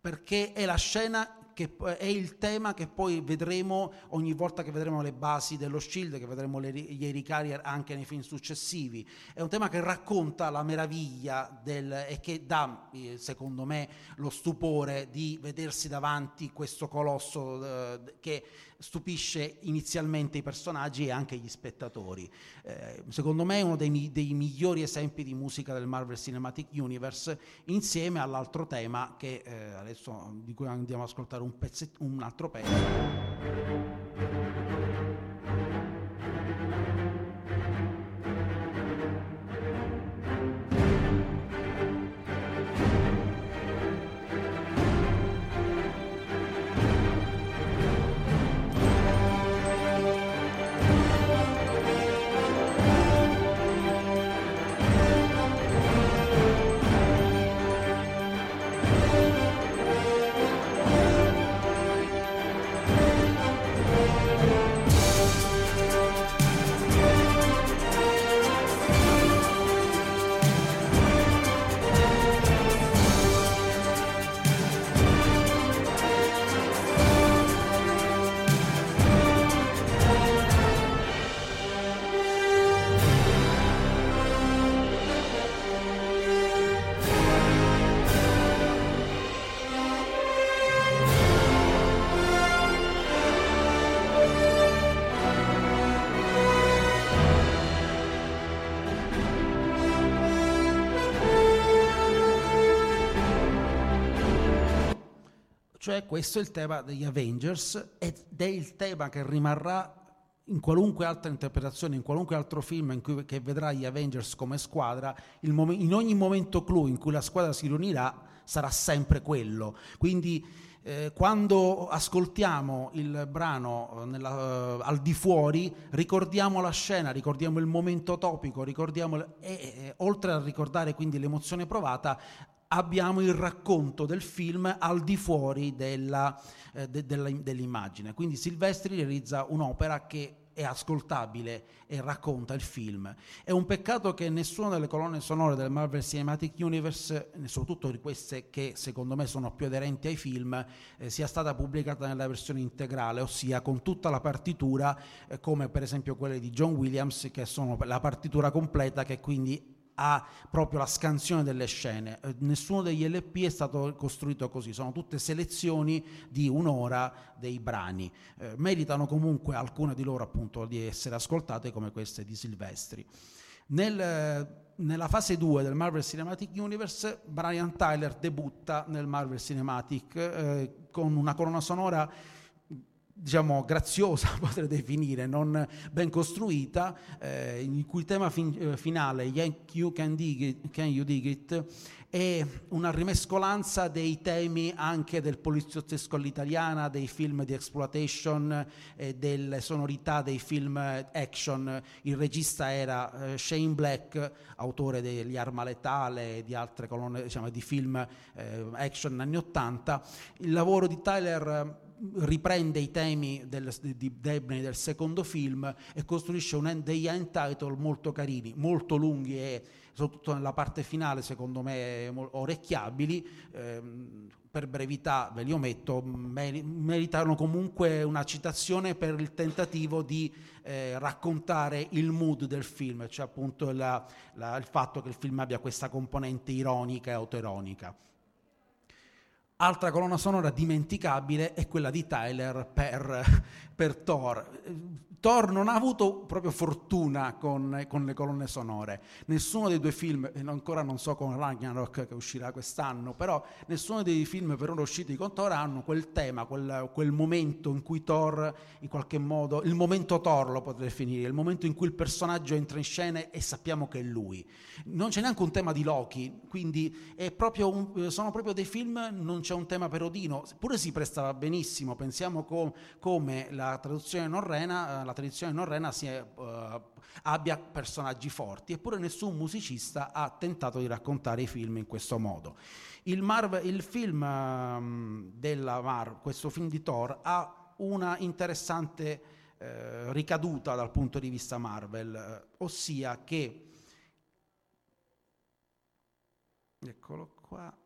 D: perché è la scena che è il tema che poi vedremo ogni volta che vedremo le basi dello Shield, che vedremo le, gli Air Carrier anche nei film successivi. È un tema che racconta la meraviglia del, e che dà, eh, secondo me, lo stupore di vedersi davanti questo colosso eh, che stupisce inizialmente i personaggi e anche gli spettatori. Eh, secondo me è uno dei, dei, migliori esempi di musica del Marvel Cinematic Universe, insieme all'altro tema che eh, adesso di cui andiamo ad ascoltare un, pezzetto, un altro pezzo. Cioè questo è il tema degli Avengers ed è il tema che rimarrà in qualunque altra interpretazione, in qualunque altro film in cui, che vedrà gli Avengers come squadra, mom- in ogni momento clou in cui la squadra si riunirà sarà sempre quello. Quindi eh, quando ascoltiamo il brano eh, nella, uh, al di fuori, ricordiamo la scena, ricordiamo il momento topico, ricordiamo, e, e, oltre a ricordare quindi l'emozione provata, abbiamo il racconto del film al di fuori della, eh, de, della, dell'immagine. Quindi Silvestri realizza un'opera che è ascoltabile e racconta il film. È un peccato che nessuna delle colonne sonore del Marvel Cinematic Universe, soprattutto di queste che secondo me sono più aderenti ai film, eh, sia stata pubblicata nella versione integrale, ossia con tutta la partitura, eh, come per esempio quelle di John Williams, che sono la partitura completa, che quindi ha proprio la scansione delle scene. Eh, nessuno degli LP è stato costruito così, sono tutte selezioni di un'ora dei brani. Eh, meritano comunque alcune di loro appunto di essere ascoltate come queste di Silvestri. Nel, nella fase 2 del Marvel Cinematic Universe, Brian Tyler debutta nel Marvel Cinematic eh, con una colonna sonora diciamo graziosa potrei definire, non ben costruita, eh, il cui tema fin, eh, finale, you can, it, can You Dig It, è una rimescolanza dei temi anche del poliziottesco all'italiana, dei film di exploitation, e delle sonorità dei film action. Il regista era eh, Shane Black, autore degli Arma Letale e di altre colonne, diciamo, di film eh, action anni 80. Il lavoro di Tyler riprende i temi del, di Debney del secondo film e costruisce un, degli end title molto carini, molto lunghi e soprattutto nella parte finale secondo me orecchiabili. Ehm, per brevità ve li ometto, meritano comunque una citazione per il tentativo di eh, raccontare il mood del film, cioè appunto la, la, il fatto che il film abbia questa componente ironica e autoironica. Altra colonna sonora dimenticabile è quella di Tyler per, per Thor. Thor non ha avuto proprio fortuna con, con, le colonne sonore. Nessuno dei due film, ancora non so con Ragnarok che uscirà quest'anno, però nessuno dei film per ora usciti con Thor hanno quel tema, quel, quel, momento in cui Thor, in qualche modo, il momento Thor lo potrei definire, il momento in cui il personaggio entra in scena e sappiamo che è lui. Non c'è neanche un tema di Loki, quindi proprio un, sono proprio dei film, non c'è un tema per Odino, pure si prestava benissimo, pensiamo com, come la traduzione norrena la tradizione norrena è, uh, abbia personaggi forti, eppure nessun musicista ha tentato di raccontare i film in questo modo. Il, Marvel, il film um, della Mar, questo film di Thor, ha una interessante uh, ricaduta dal punto di vista Marvel, uh, ossia che Eccolo qua.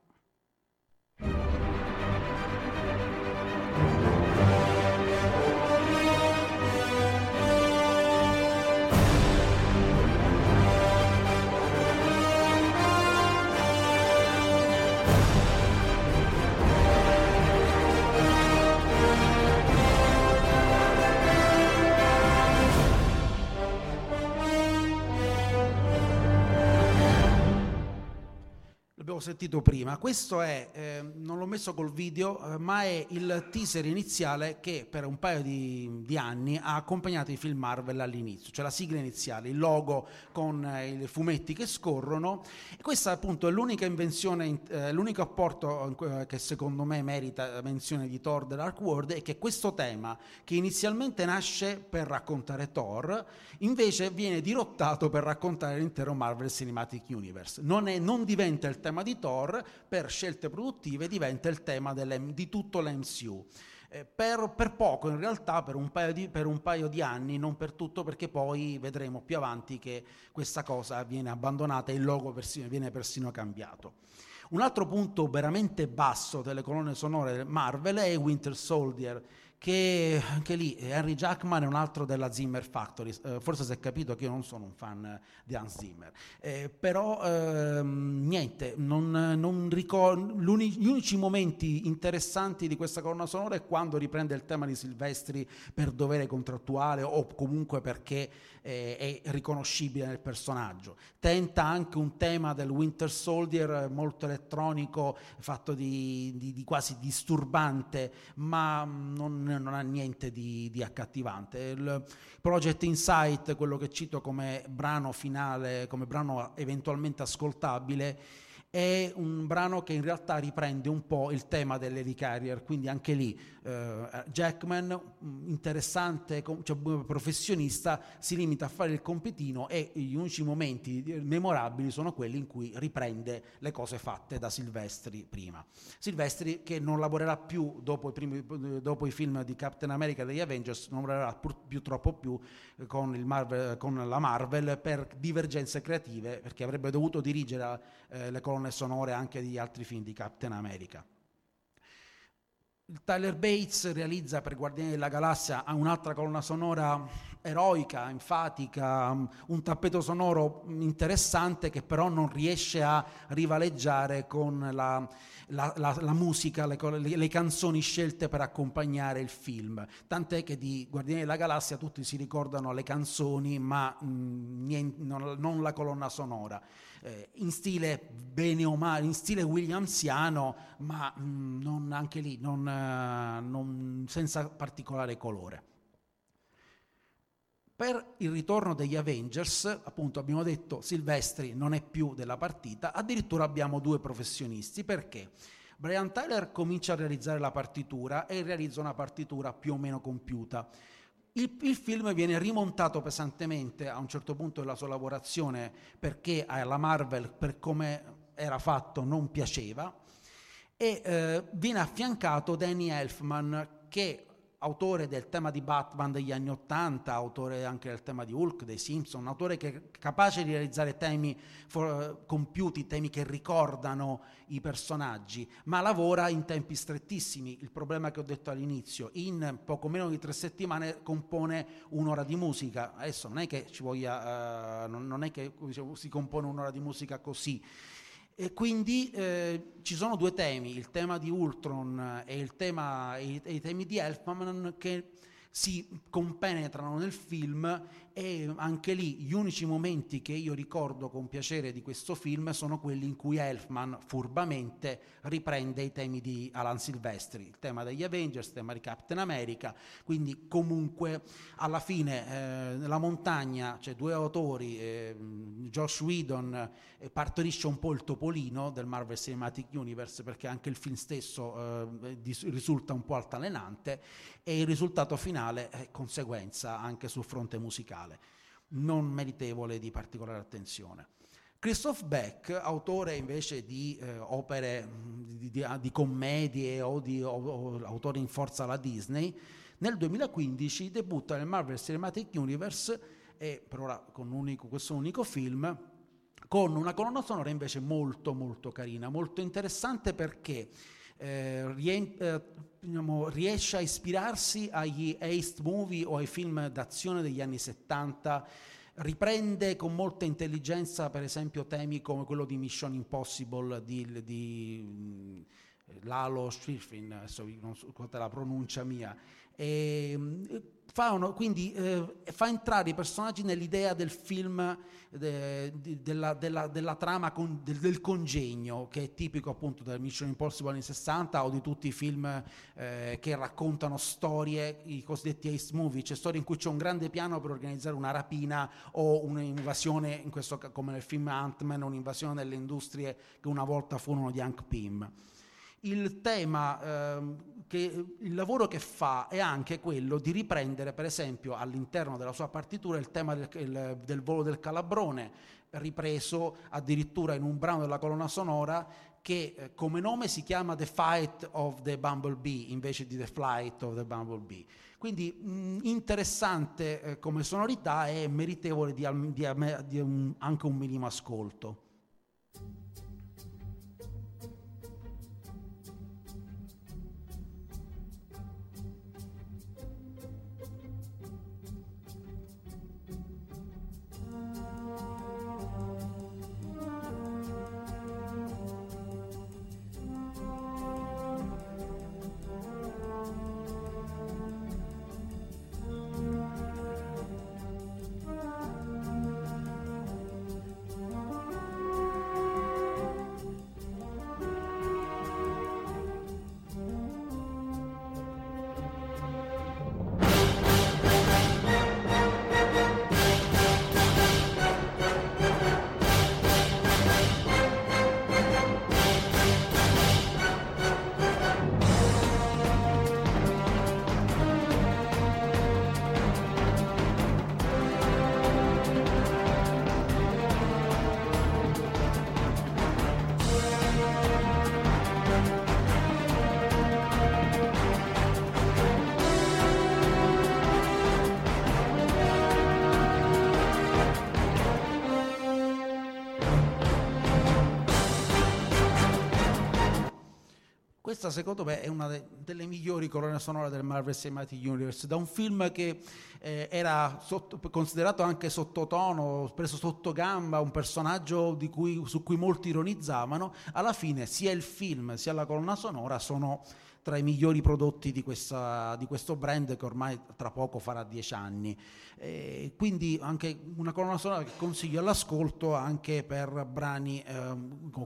D: L'abbiamo sentito prima. Questo è, eh, non l'ho messo col video, eh, ma è il teaser iniziale che per un paio di, di, anni ha accompagnato i film Marvel all'inizio, cioè la sigla iniziale, il logo con eh, i fumetti che scorrono. E questa appunto è l'unica invenzione, eh, l'unico apporto eh, che secondo me merita menzione di Thor The Dark World è che questo tema, che inizialmente nasce per raccontare Thor, invece viene dirottato per raccontare l'intero Marvel Cinematic Universe. Non, è, non diventa il tema tema di Thor, per scelte produttive diventa il tema di tutto l'MCU. Eh, per, per, poco in realtà, per un, di, per un, paio di, anni, non per tutto, perché poi vedremo più avanti che questa cosa viene abbandonata e il logo persino, viene persino cambiato. Un altro punto veramente basso delle colonne sonore Marvel è Winter Soldier, che anche lì Henry Jackman è un altro della Zimmer Factory, eh, forse si è capito che io non sono un fan di Hans Zimmer, eh, però ehm, niente, non, non ricordo, gli unici momenti interessanti di questa colonna sonora è quando riprende il tema di Silvestri per dovere contrattuale o comunque perché eh, è riconoscibile nel personaggio. Tenta anche un tema del Winter Soldier molto elettronico, fatto di, di, di quasi disturbante, ma non, non ha niente di, di, accattivante. Il Project Insight, quello che cito come brano finale, come brano eventualmente ascoltabile, è un brano che in realtà riprende un po' il tema dell'Eddie Carrier, quindi anche lì eh, Jackman, mm, interessante, cioè, professionista, si limita a fare il compitino e gli unici momenti memorabili sono quelli in cui riprende le cose fatte da Silvestri prima. Silvestri che non lavorerà più dopo i, primi, dopo i film di Captain America degli Avengers, non lavorerà più, più troppo più con, Marvel, con, la Marvel per divergenze creative, perché avrebbe dovuto dirigere eh, le colonne sonore anche di altri film di Captain America. Il Tyler Bates realizza per Guardiani della Galassia un'altra colonna sonora eroica, enfatica, un tappeto sonoro interessante che però non riesce a rivaleggiare con la, la, la, la musica, le, le, canzoni scelte per accompagnare il film. Tant'è che di Guardiani della Galassia tutti si ricordano le canzoni ma mh, niente, non, non la colonna sonora eh, in stile bene o male, in stile williamsiano, ma mh, mm, non, anche lì non, non, senza particolare colore. Per il ritorno degli Avengers, appunto abbiamo detto Silvestri non è più della partita, addirittura abbiamo due professionisti, perché? Brian Tyler comincia a realizzare la partitura e realizza una partitura più o meno compiuta. Il, il, film viene rimontato pesantemente a un certo punto della sua lavorazione perché alla Marvel, per come era fatto, non piaceva e eh, viene affiancato Danny Elfman che autore del tema di Batman degli anni Ottanta, autore anche del tema di Hulk, dei Simpson, autore che è capace di realizzare temi for, compiuti, temi che ricordano i personaggi, ma lavora in tempi strettissimi. Il problema che ho detto all'inizio, in poco meno di tre settimane compone un'ora di musica. Adesso non è che voglia, uh, non, è che si compone un'ora di musica così. E quindi eh, ci sono due temi, il tema di Ultron e, tema, e, e i temi di Elfman che si compenetrano nel film e anche lì gli unici momenti che io ricordo con piacere di questo film sono quelli in cui Elfman furbamente riprende i temi di Alan Silvestri, il tema degli Avengers, il tema di Captain America, quindi comunque alla fine eh, la montagna, cioè due autori, eh, Josh Whedon eh, partorisce un po' il topolino del Marvel Cinematic Universe perché anche il film stesso eh, risulta un po' altalenante e il risultato finale è conseguenza anche sul fronte musicale, non meritevole di particolare attenzione. Christoph Beck, autore invece di eh, opere di, di, di, commedie o di o, o, autore in forza alla Disney, nel 2015 debutta nel Marvel Cinematic Universe e per ora con unico, questo unico film con una colonna sonora invece molto molto carina, molto interessante perché eh, rien- eh, diciamo, riesce a ispirarsi agli heist movie o ai film d'azione degli anni 70 riprende con molta intelligenza per esempio temi come quello di Mission Impossible di, di Lalo Schifrin, adesso non so qual è la pronuncia mia, e, fa uno, quindi eh, fa entrare i personaggi nell'idea del film, de, de, della, della, della, trama con, del, del, congegno, che è tipico appunto del Mission Impossible anni 60 o di tutti i film eh, che raccontano storie, i cosiddetti ace movie, cioè storie in cui c'è un grande piano per organizzare una rapina o un'invasione, in questo, come nel film Ant-Man, un'invasione delle industrie che una volta furono di Hank Pym il tema, ehm, che, il lavoro che fa è anche quello di riprendere, per esempio, all'interno della sua partitura il tema del, il, del volo del calabrone, ripreso addirittura in un brano della colonna sonora che eh, come nome si chiama The Fight of the Bumblebee invece di The Flight of the Bumblebee. Quindi mh, interessante eh, come sonorità e meritevole di, di, di un, anche un minimo ascolto. Secondo me è una de- delle migliori colonne sonore del Marvel Cinematic Universe, da un film che eh, era sotto, considerato anche sottotono, preso sotto gamba, un personaggio cui, su cui molti ironizzavano, alla fine sia il film sia la colonna sonora sono tra i migliori prodotti di, questa, di questo brand che ormai tra poco farà dieci anni. E quindi anche una colonna sonora che consiglio all'ascolto anche per brani, eh,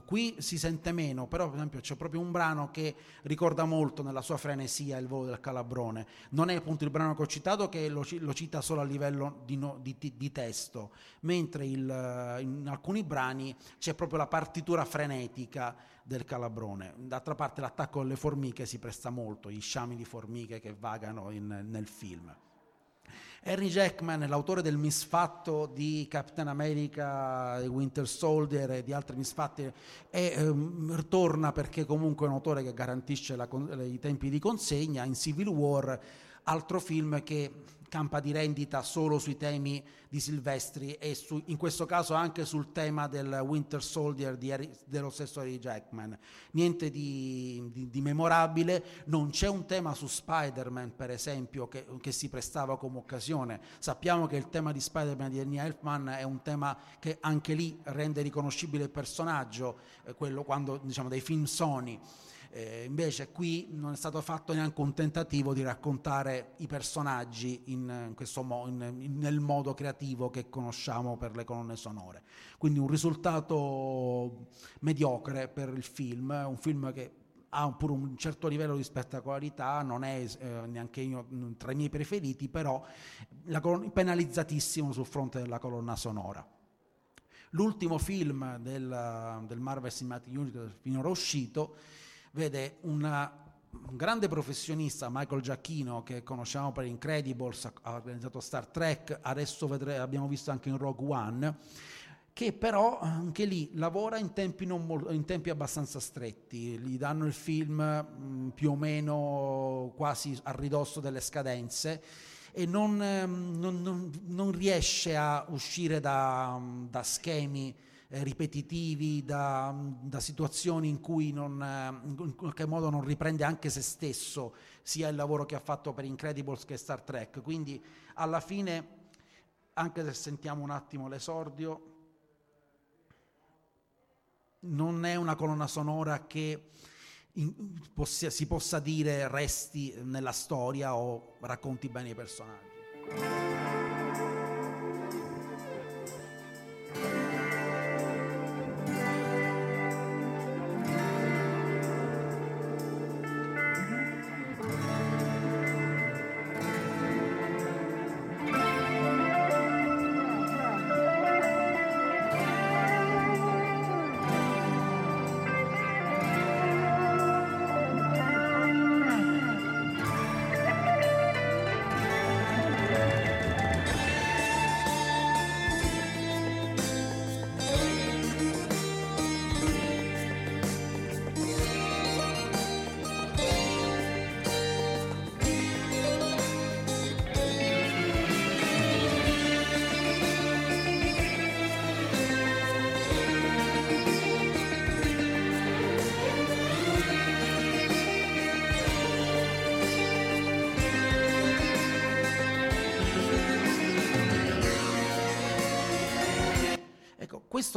D: qui si sente meno, però per esempio c'è proprio un brano che ricorda molto nella sua frenesia il volo del calabrone. Non è appunto il brano che ho citato che lo, lo cita solo a livello di, no, di, di testo, mentre il, in alcuni brani c'è proprio la partitura frenetica del calabrone. D'altra parte l'attacco alle formiche si presta molto, gli sciami di formiche che vagano in, nel film. Henry Jackman, l'autore del misfatto di Captain America, Winter Soldier e di altri misfatti, e, ehm, torna perché comunque è un autore che garantisce la, i tempi di consegna in Civil War, altro film che campa di rendita solo sui temi di Silvestri e su, in questo caso anche sul tema del Winter Soldier di Harry, dello stesso Harry Jackman. Niente di, di, di, memorabile, non c'è un tema su Spider-Man per esempio che, che, si prestava come occasione. Sappiamo che il tema di Spider-Man di Annie Elfman è un tema che anche lì rende riconoscibile il personaggio, eh, quello quando diciamo dei film Sony. Eh, invece qui non è stato fatto neanche un tentativo di raccontare i personaggi in, in mo- in, nel modo creativo che conosciamo per le colonne sonore. Quindi un risultato mediocre per il film, un film che ha pure un certo livello di spettacolarità, non è eh, neanche io tra i miei preferiti, però colonna, penalizzatissimo sul fronte della colonna sonora. L'ultimo film del, del Marvel Cinematic Universe finora uscito vede una, un grande professionista, Michael Giacchino, che conosciamo per Incredibles, ha organizzato Star Trek, adesso vedremo, abbiamo visto anche in Rogue One, che però anche lì lavora in tempi, molto, in tempi abbastanza stretti, gli danno il film mh, mm, più o meno quasi a ridosso delle scadenze e non, non, non, non riesce a uscire da, da schemi eh, ripetitivi, da, da, situazioni in cui non, eh, in qualche modo non riprende anche se stesso, sia il lavoro che ha fatto per Incredibles che Star Trek. Quindi alla fine, anche se sentiamo un attimo l'esordio, non è una colonna sonora che in, possa, si possa dire resti nella storia o racconti bene i personaggi.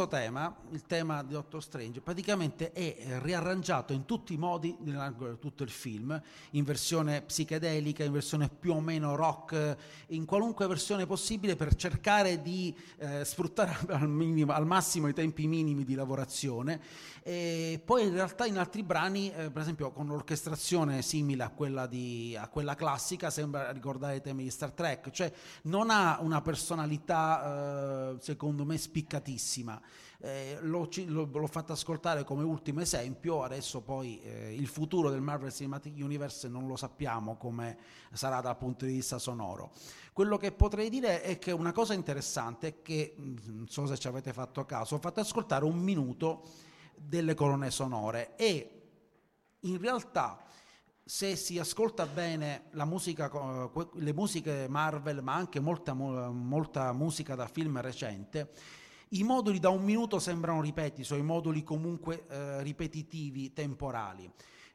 D: Questo tema, il tema di Doctor Strange, praticamente è riarrangiato in tutti i modi nell'arco tutto il film, in versione psichedelica, in versione più o meno rock, in qualunque versione possibile per cercare di eh, sfruttare al, minimo, al, massimo i tempi minimi di lavorazione. E poi in realtà in altri brani, eh, per esempio con un'orchestrazione simile a quella, di, a quella classica, sembra ricordare i temi di Star Trek, cioè non ha una personalità eh, secondo me spiccatissima. Eh, l'ho, l'ho, fatto ascoltare come ultimo esempio, adesso poi eh, il futuro del Marvel Cinematic Universe non lo sappiamo come sarà dal punto di vista sonoro. Quello che potrei dire è che una cosa interessante è che, mm, non so se ci avete fatto caso, ho fatto ascoltare un minuto delle colonne sonore e in realtà se si ascolta bene musica, le musiche Marvel, ma anche molta, molta musica da film recente, i moduli da un minuto sembrano ripeti, sono i moduli comunque eh, ripetitivi, temporali.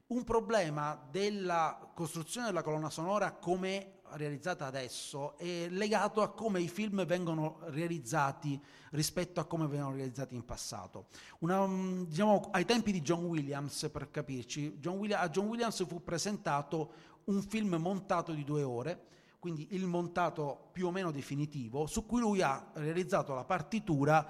D: Un problema della costruzione della colonna sonora come realizzata adesso è legato a come i film vengono realizzati rispetto a come vengono realizzati in passato. Una, mm, diciamo, ai tempi di John Williams, per capirci, John Williams, a John Williams fu presentato un film montato di due ore, quindi il montato più o meno definitivo, su cui lui ha realizzato la partitura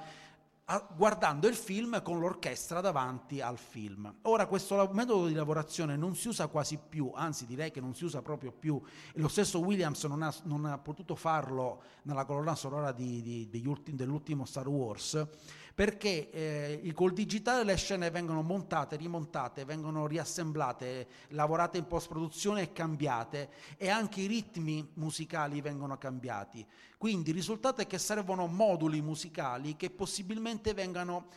D: guardando il film con l'orchestra davanti al film. Ora questo metodo di lavorazione non si usa quasi più, anzi direi che non si usa proprio più, lo stesso Williams non ha, non ha potuto farlo nella colonna sonora di, di, ultimi, dell'ultimo Star Wars, perché eh, col digitale le scene vengono montate, rimontate, vengono riassemblate, lavorate in post-produzione e cambiate e anche i ritmi musicali vengono cambiati. Quindi il risultato è che servono moduli musicali che possibilmente vengano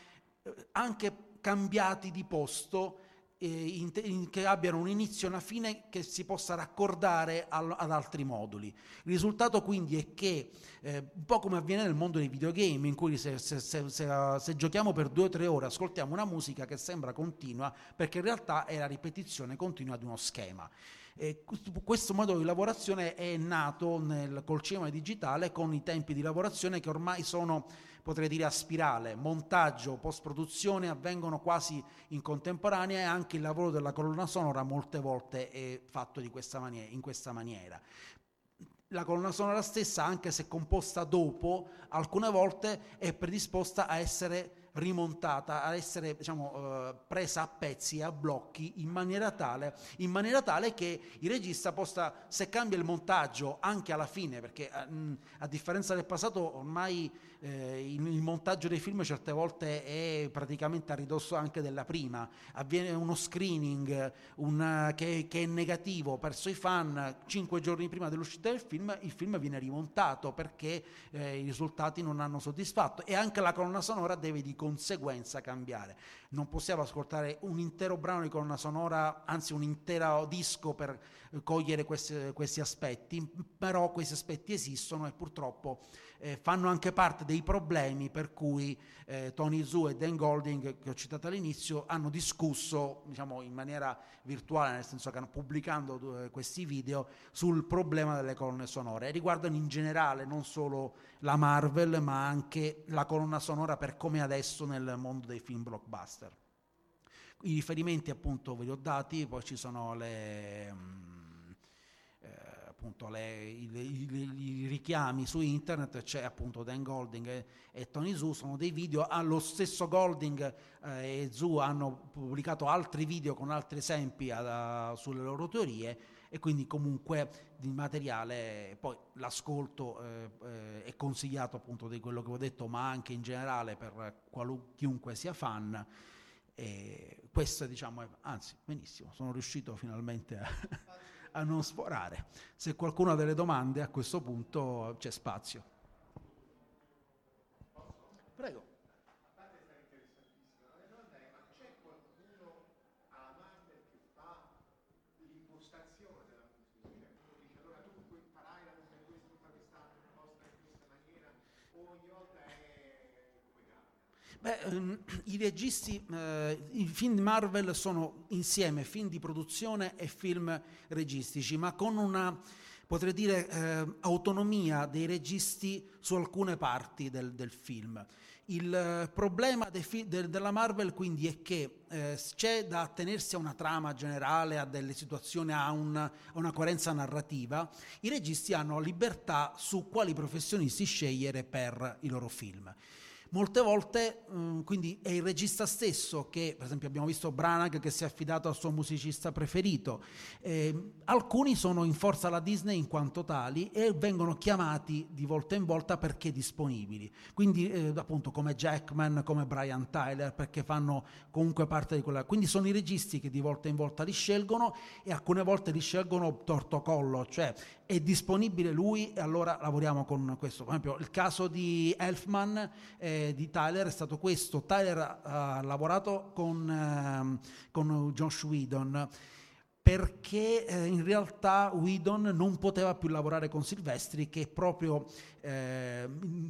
D: eh, anche cambiati di posto che abbiano un inizio e una fine che si possa raccordare al, ad altri moduli. Il risultato quindi è che, eh, un po' come avviene nel mondo dei videogame, in cui se, se, se, se, giochiamo per due o tre ore ascoltiamo una musica che sembra continua, perché in realtà è la ripetizione continua di uno schema. E questo modo di lavorazione è nato nel, col cinema digitale con i tempi di lavorazione che ormai sono potrei dire a spirale, montaggio, post-produzione avvengono quasi in contemporanea e anche il lavoro della colonna sonora molte volte è fatto questa maniera, in questa maniera. La colonna sonora stessa, anche se composta dopo, alcune volte è predisposta a essere rimontata, a essere diciamo, eh, presa a pezzi e a blocchi in maniera, tale, in maniera tale che il regista possa, se cambia il montaggio anche alla fine, perché a, eh, a differenza del passato ormai eh, il, il, montaggio dei film certe volte è praticamente a ridosso anche della prima, avviene uno screening una, che, che, è negativo verso i fan, cinque giorni prima dell'uscita del film il film viene rimontato perché eh, i risultati non hanno soddisfatto e anche la colonna sonora deve di conseguenza cambiare. Non possiamo ascoltare un intero brano di colonna sonora, anzi un intero disco per cogliere questi, questi aspetti, però questi aspetti esistono e purtroppo eh, fanno anche parte dei problemi per cui eh, Tony Zhu e Dan Golding, che ho citato all'inizio, hanno discusso diciamo, in maniera virtuale, nel senso che hanno pubblicando eh, questi video sul problema delle colonne sonore e riguardano in generale non solo la Marvel ma anche la colonna sonora per come adesso nel mondo dei film blockbuster. I riferimenti appunto ve li ho dati, poi ci sono le... Um, appunto le, i, i, i, richiami su internet, c'è appunto Dan Golding e, e Tony Zu, sono dei video, ah, lo stesso Golding eh, e Zu hanno pubblicato altri video con altri esempi a, a, sulle loro teorie e quindi comunque di materiale, poi l'ascolto eh, eh, è consigliato appunto di quello che ho detto, ma anche in generale per qualun, chiunque sia fan. E questo diciamo, è, anzi benissimo, sono riuscito finalmente a a non sforare. Se qualcuno ha delle domande a questo punto c'è spazio. Beh, ehm, I registi, eh, i film Marvel sono insieme film di produzione e film registici, ma con una, potrei dire, eh, autonomia dei registi su alcune parti del, del film. Il eh, problema fi- de- della Marvel quindi è che eh, c'è da attenersi a una trama generale, a delle situazioni, a, un, a, una coerenza narrativa, i registi hanno libertà su quali professionisti scegliere per i loro film. Molte volte mm, quindi è il regista stesso che, per esempio abbiamo visto Branagh che si è affidato al suo musicista preferito, eh, alcuni sono in forza alla Disney in quanto tali e vengono chiamati di volta in volta perché disponibili, quindi eh, appunto come Jackman, come Brian Tyler, perché fanno comunque parte di quella... Quindi sono i registi che di volta in volta li scelgono e alcune volte li scelgono torto collo, cioè è disponibile lui e allora lavoriamo con questo. Per esempio il caso di Elfman eh, di Tyler è stato questo. Tyler ha lavorato con, eh, con Josh Whedon perché eh, in realtà Whedon non poteva più lavorare con Silvestri che proprio eh,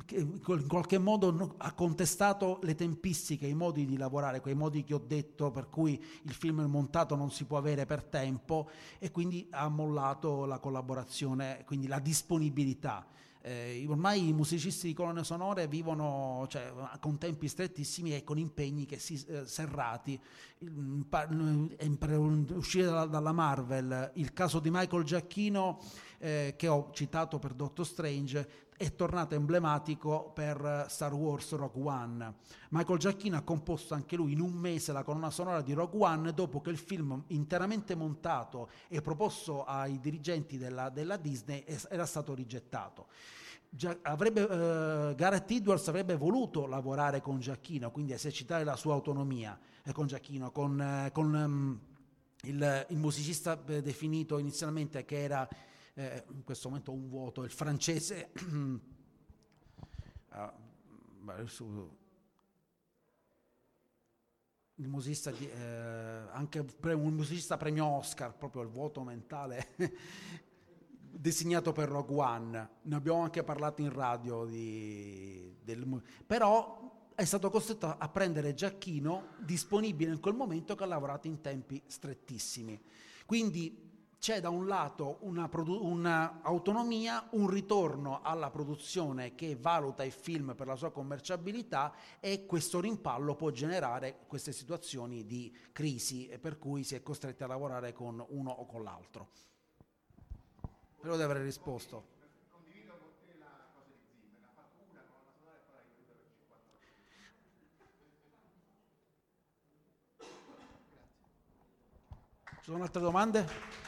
D: in qualche modo ha contestato le tempistiche, i modi di lavorare, quei modi che ho detto per cui il film montato non si può avere per tempo e quindi ha mollato la collaborazione, quindi la disponibilità. Eh, ormai i musicisti di colonne sonore vivono cioè, con tempi strettissimi e con impegni che si, eh, serrati. Per uscire dalla, dalla, Marvel, il caso di Michael Giacchino, eh, che ho citato per Doctor Strange, è tornato emblematico per Star Wars Rogue One. Michael Giacchino ha composto anche lui in un mese la colonna sonora di Rogue One dopo che il film interamente montato e proposto ai dirigenti della, della Disney era stato rigettato. Gia- avrebbe, uh, Gareth Edwards avrebbe voluto lavorare con Giacchino, quindi esercitare la sua autonomia eh, con Giacchino, con, eh, con um, il, il, musicista eh, definito inizialmente che era eh, in questo momento un vuoto, il francese, ah, il musicista di, eh, anche un musicista premio Oscar, proprio il vuoto mentale, designato per Rogue One. Ne abbiamo anche parlato in radio, di, del, però è stato costretto a prendere Giacchino disponibile in quel momento che ha lavorato in tempi strettissimi. Quindi c'è da un lato un'autonomia, un, un ritorno alla produzione che valuta il film per la sua commerciabilità e questo rimpallo può generare queste situazioni di crisi per cui si è costretti a lavorare con uno o con l'altro. Spero di aver risposto. Ci sono altre domande?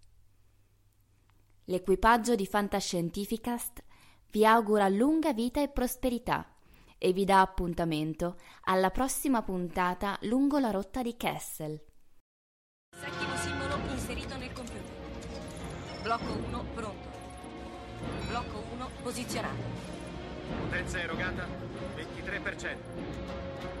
C: L'equipaggio di Fantascientificast vi augura lunga vita e prosperità e vi dà appuntamento alla prossima puntata lungo la rotta di Kessel.
E: Settimo simbolo inserito nel computer. Blocco 1 pronto. Blocco 1 posizionato.
F: Potenza erogata 23%.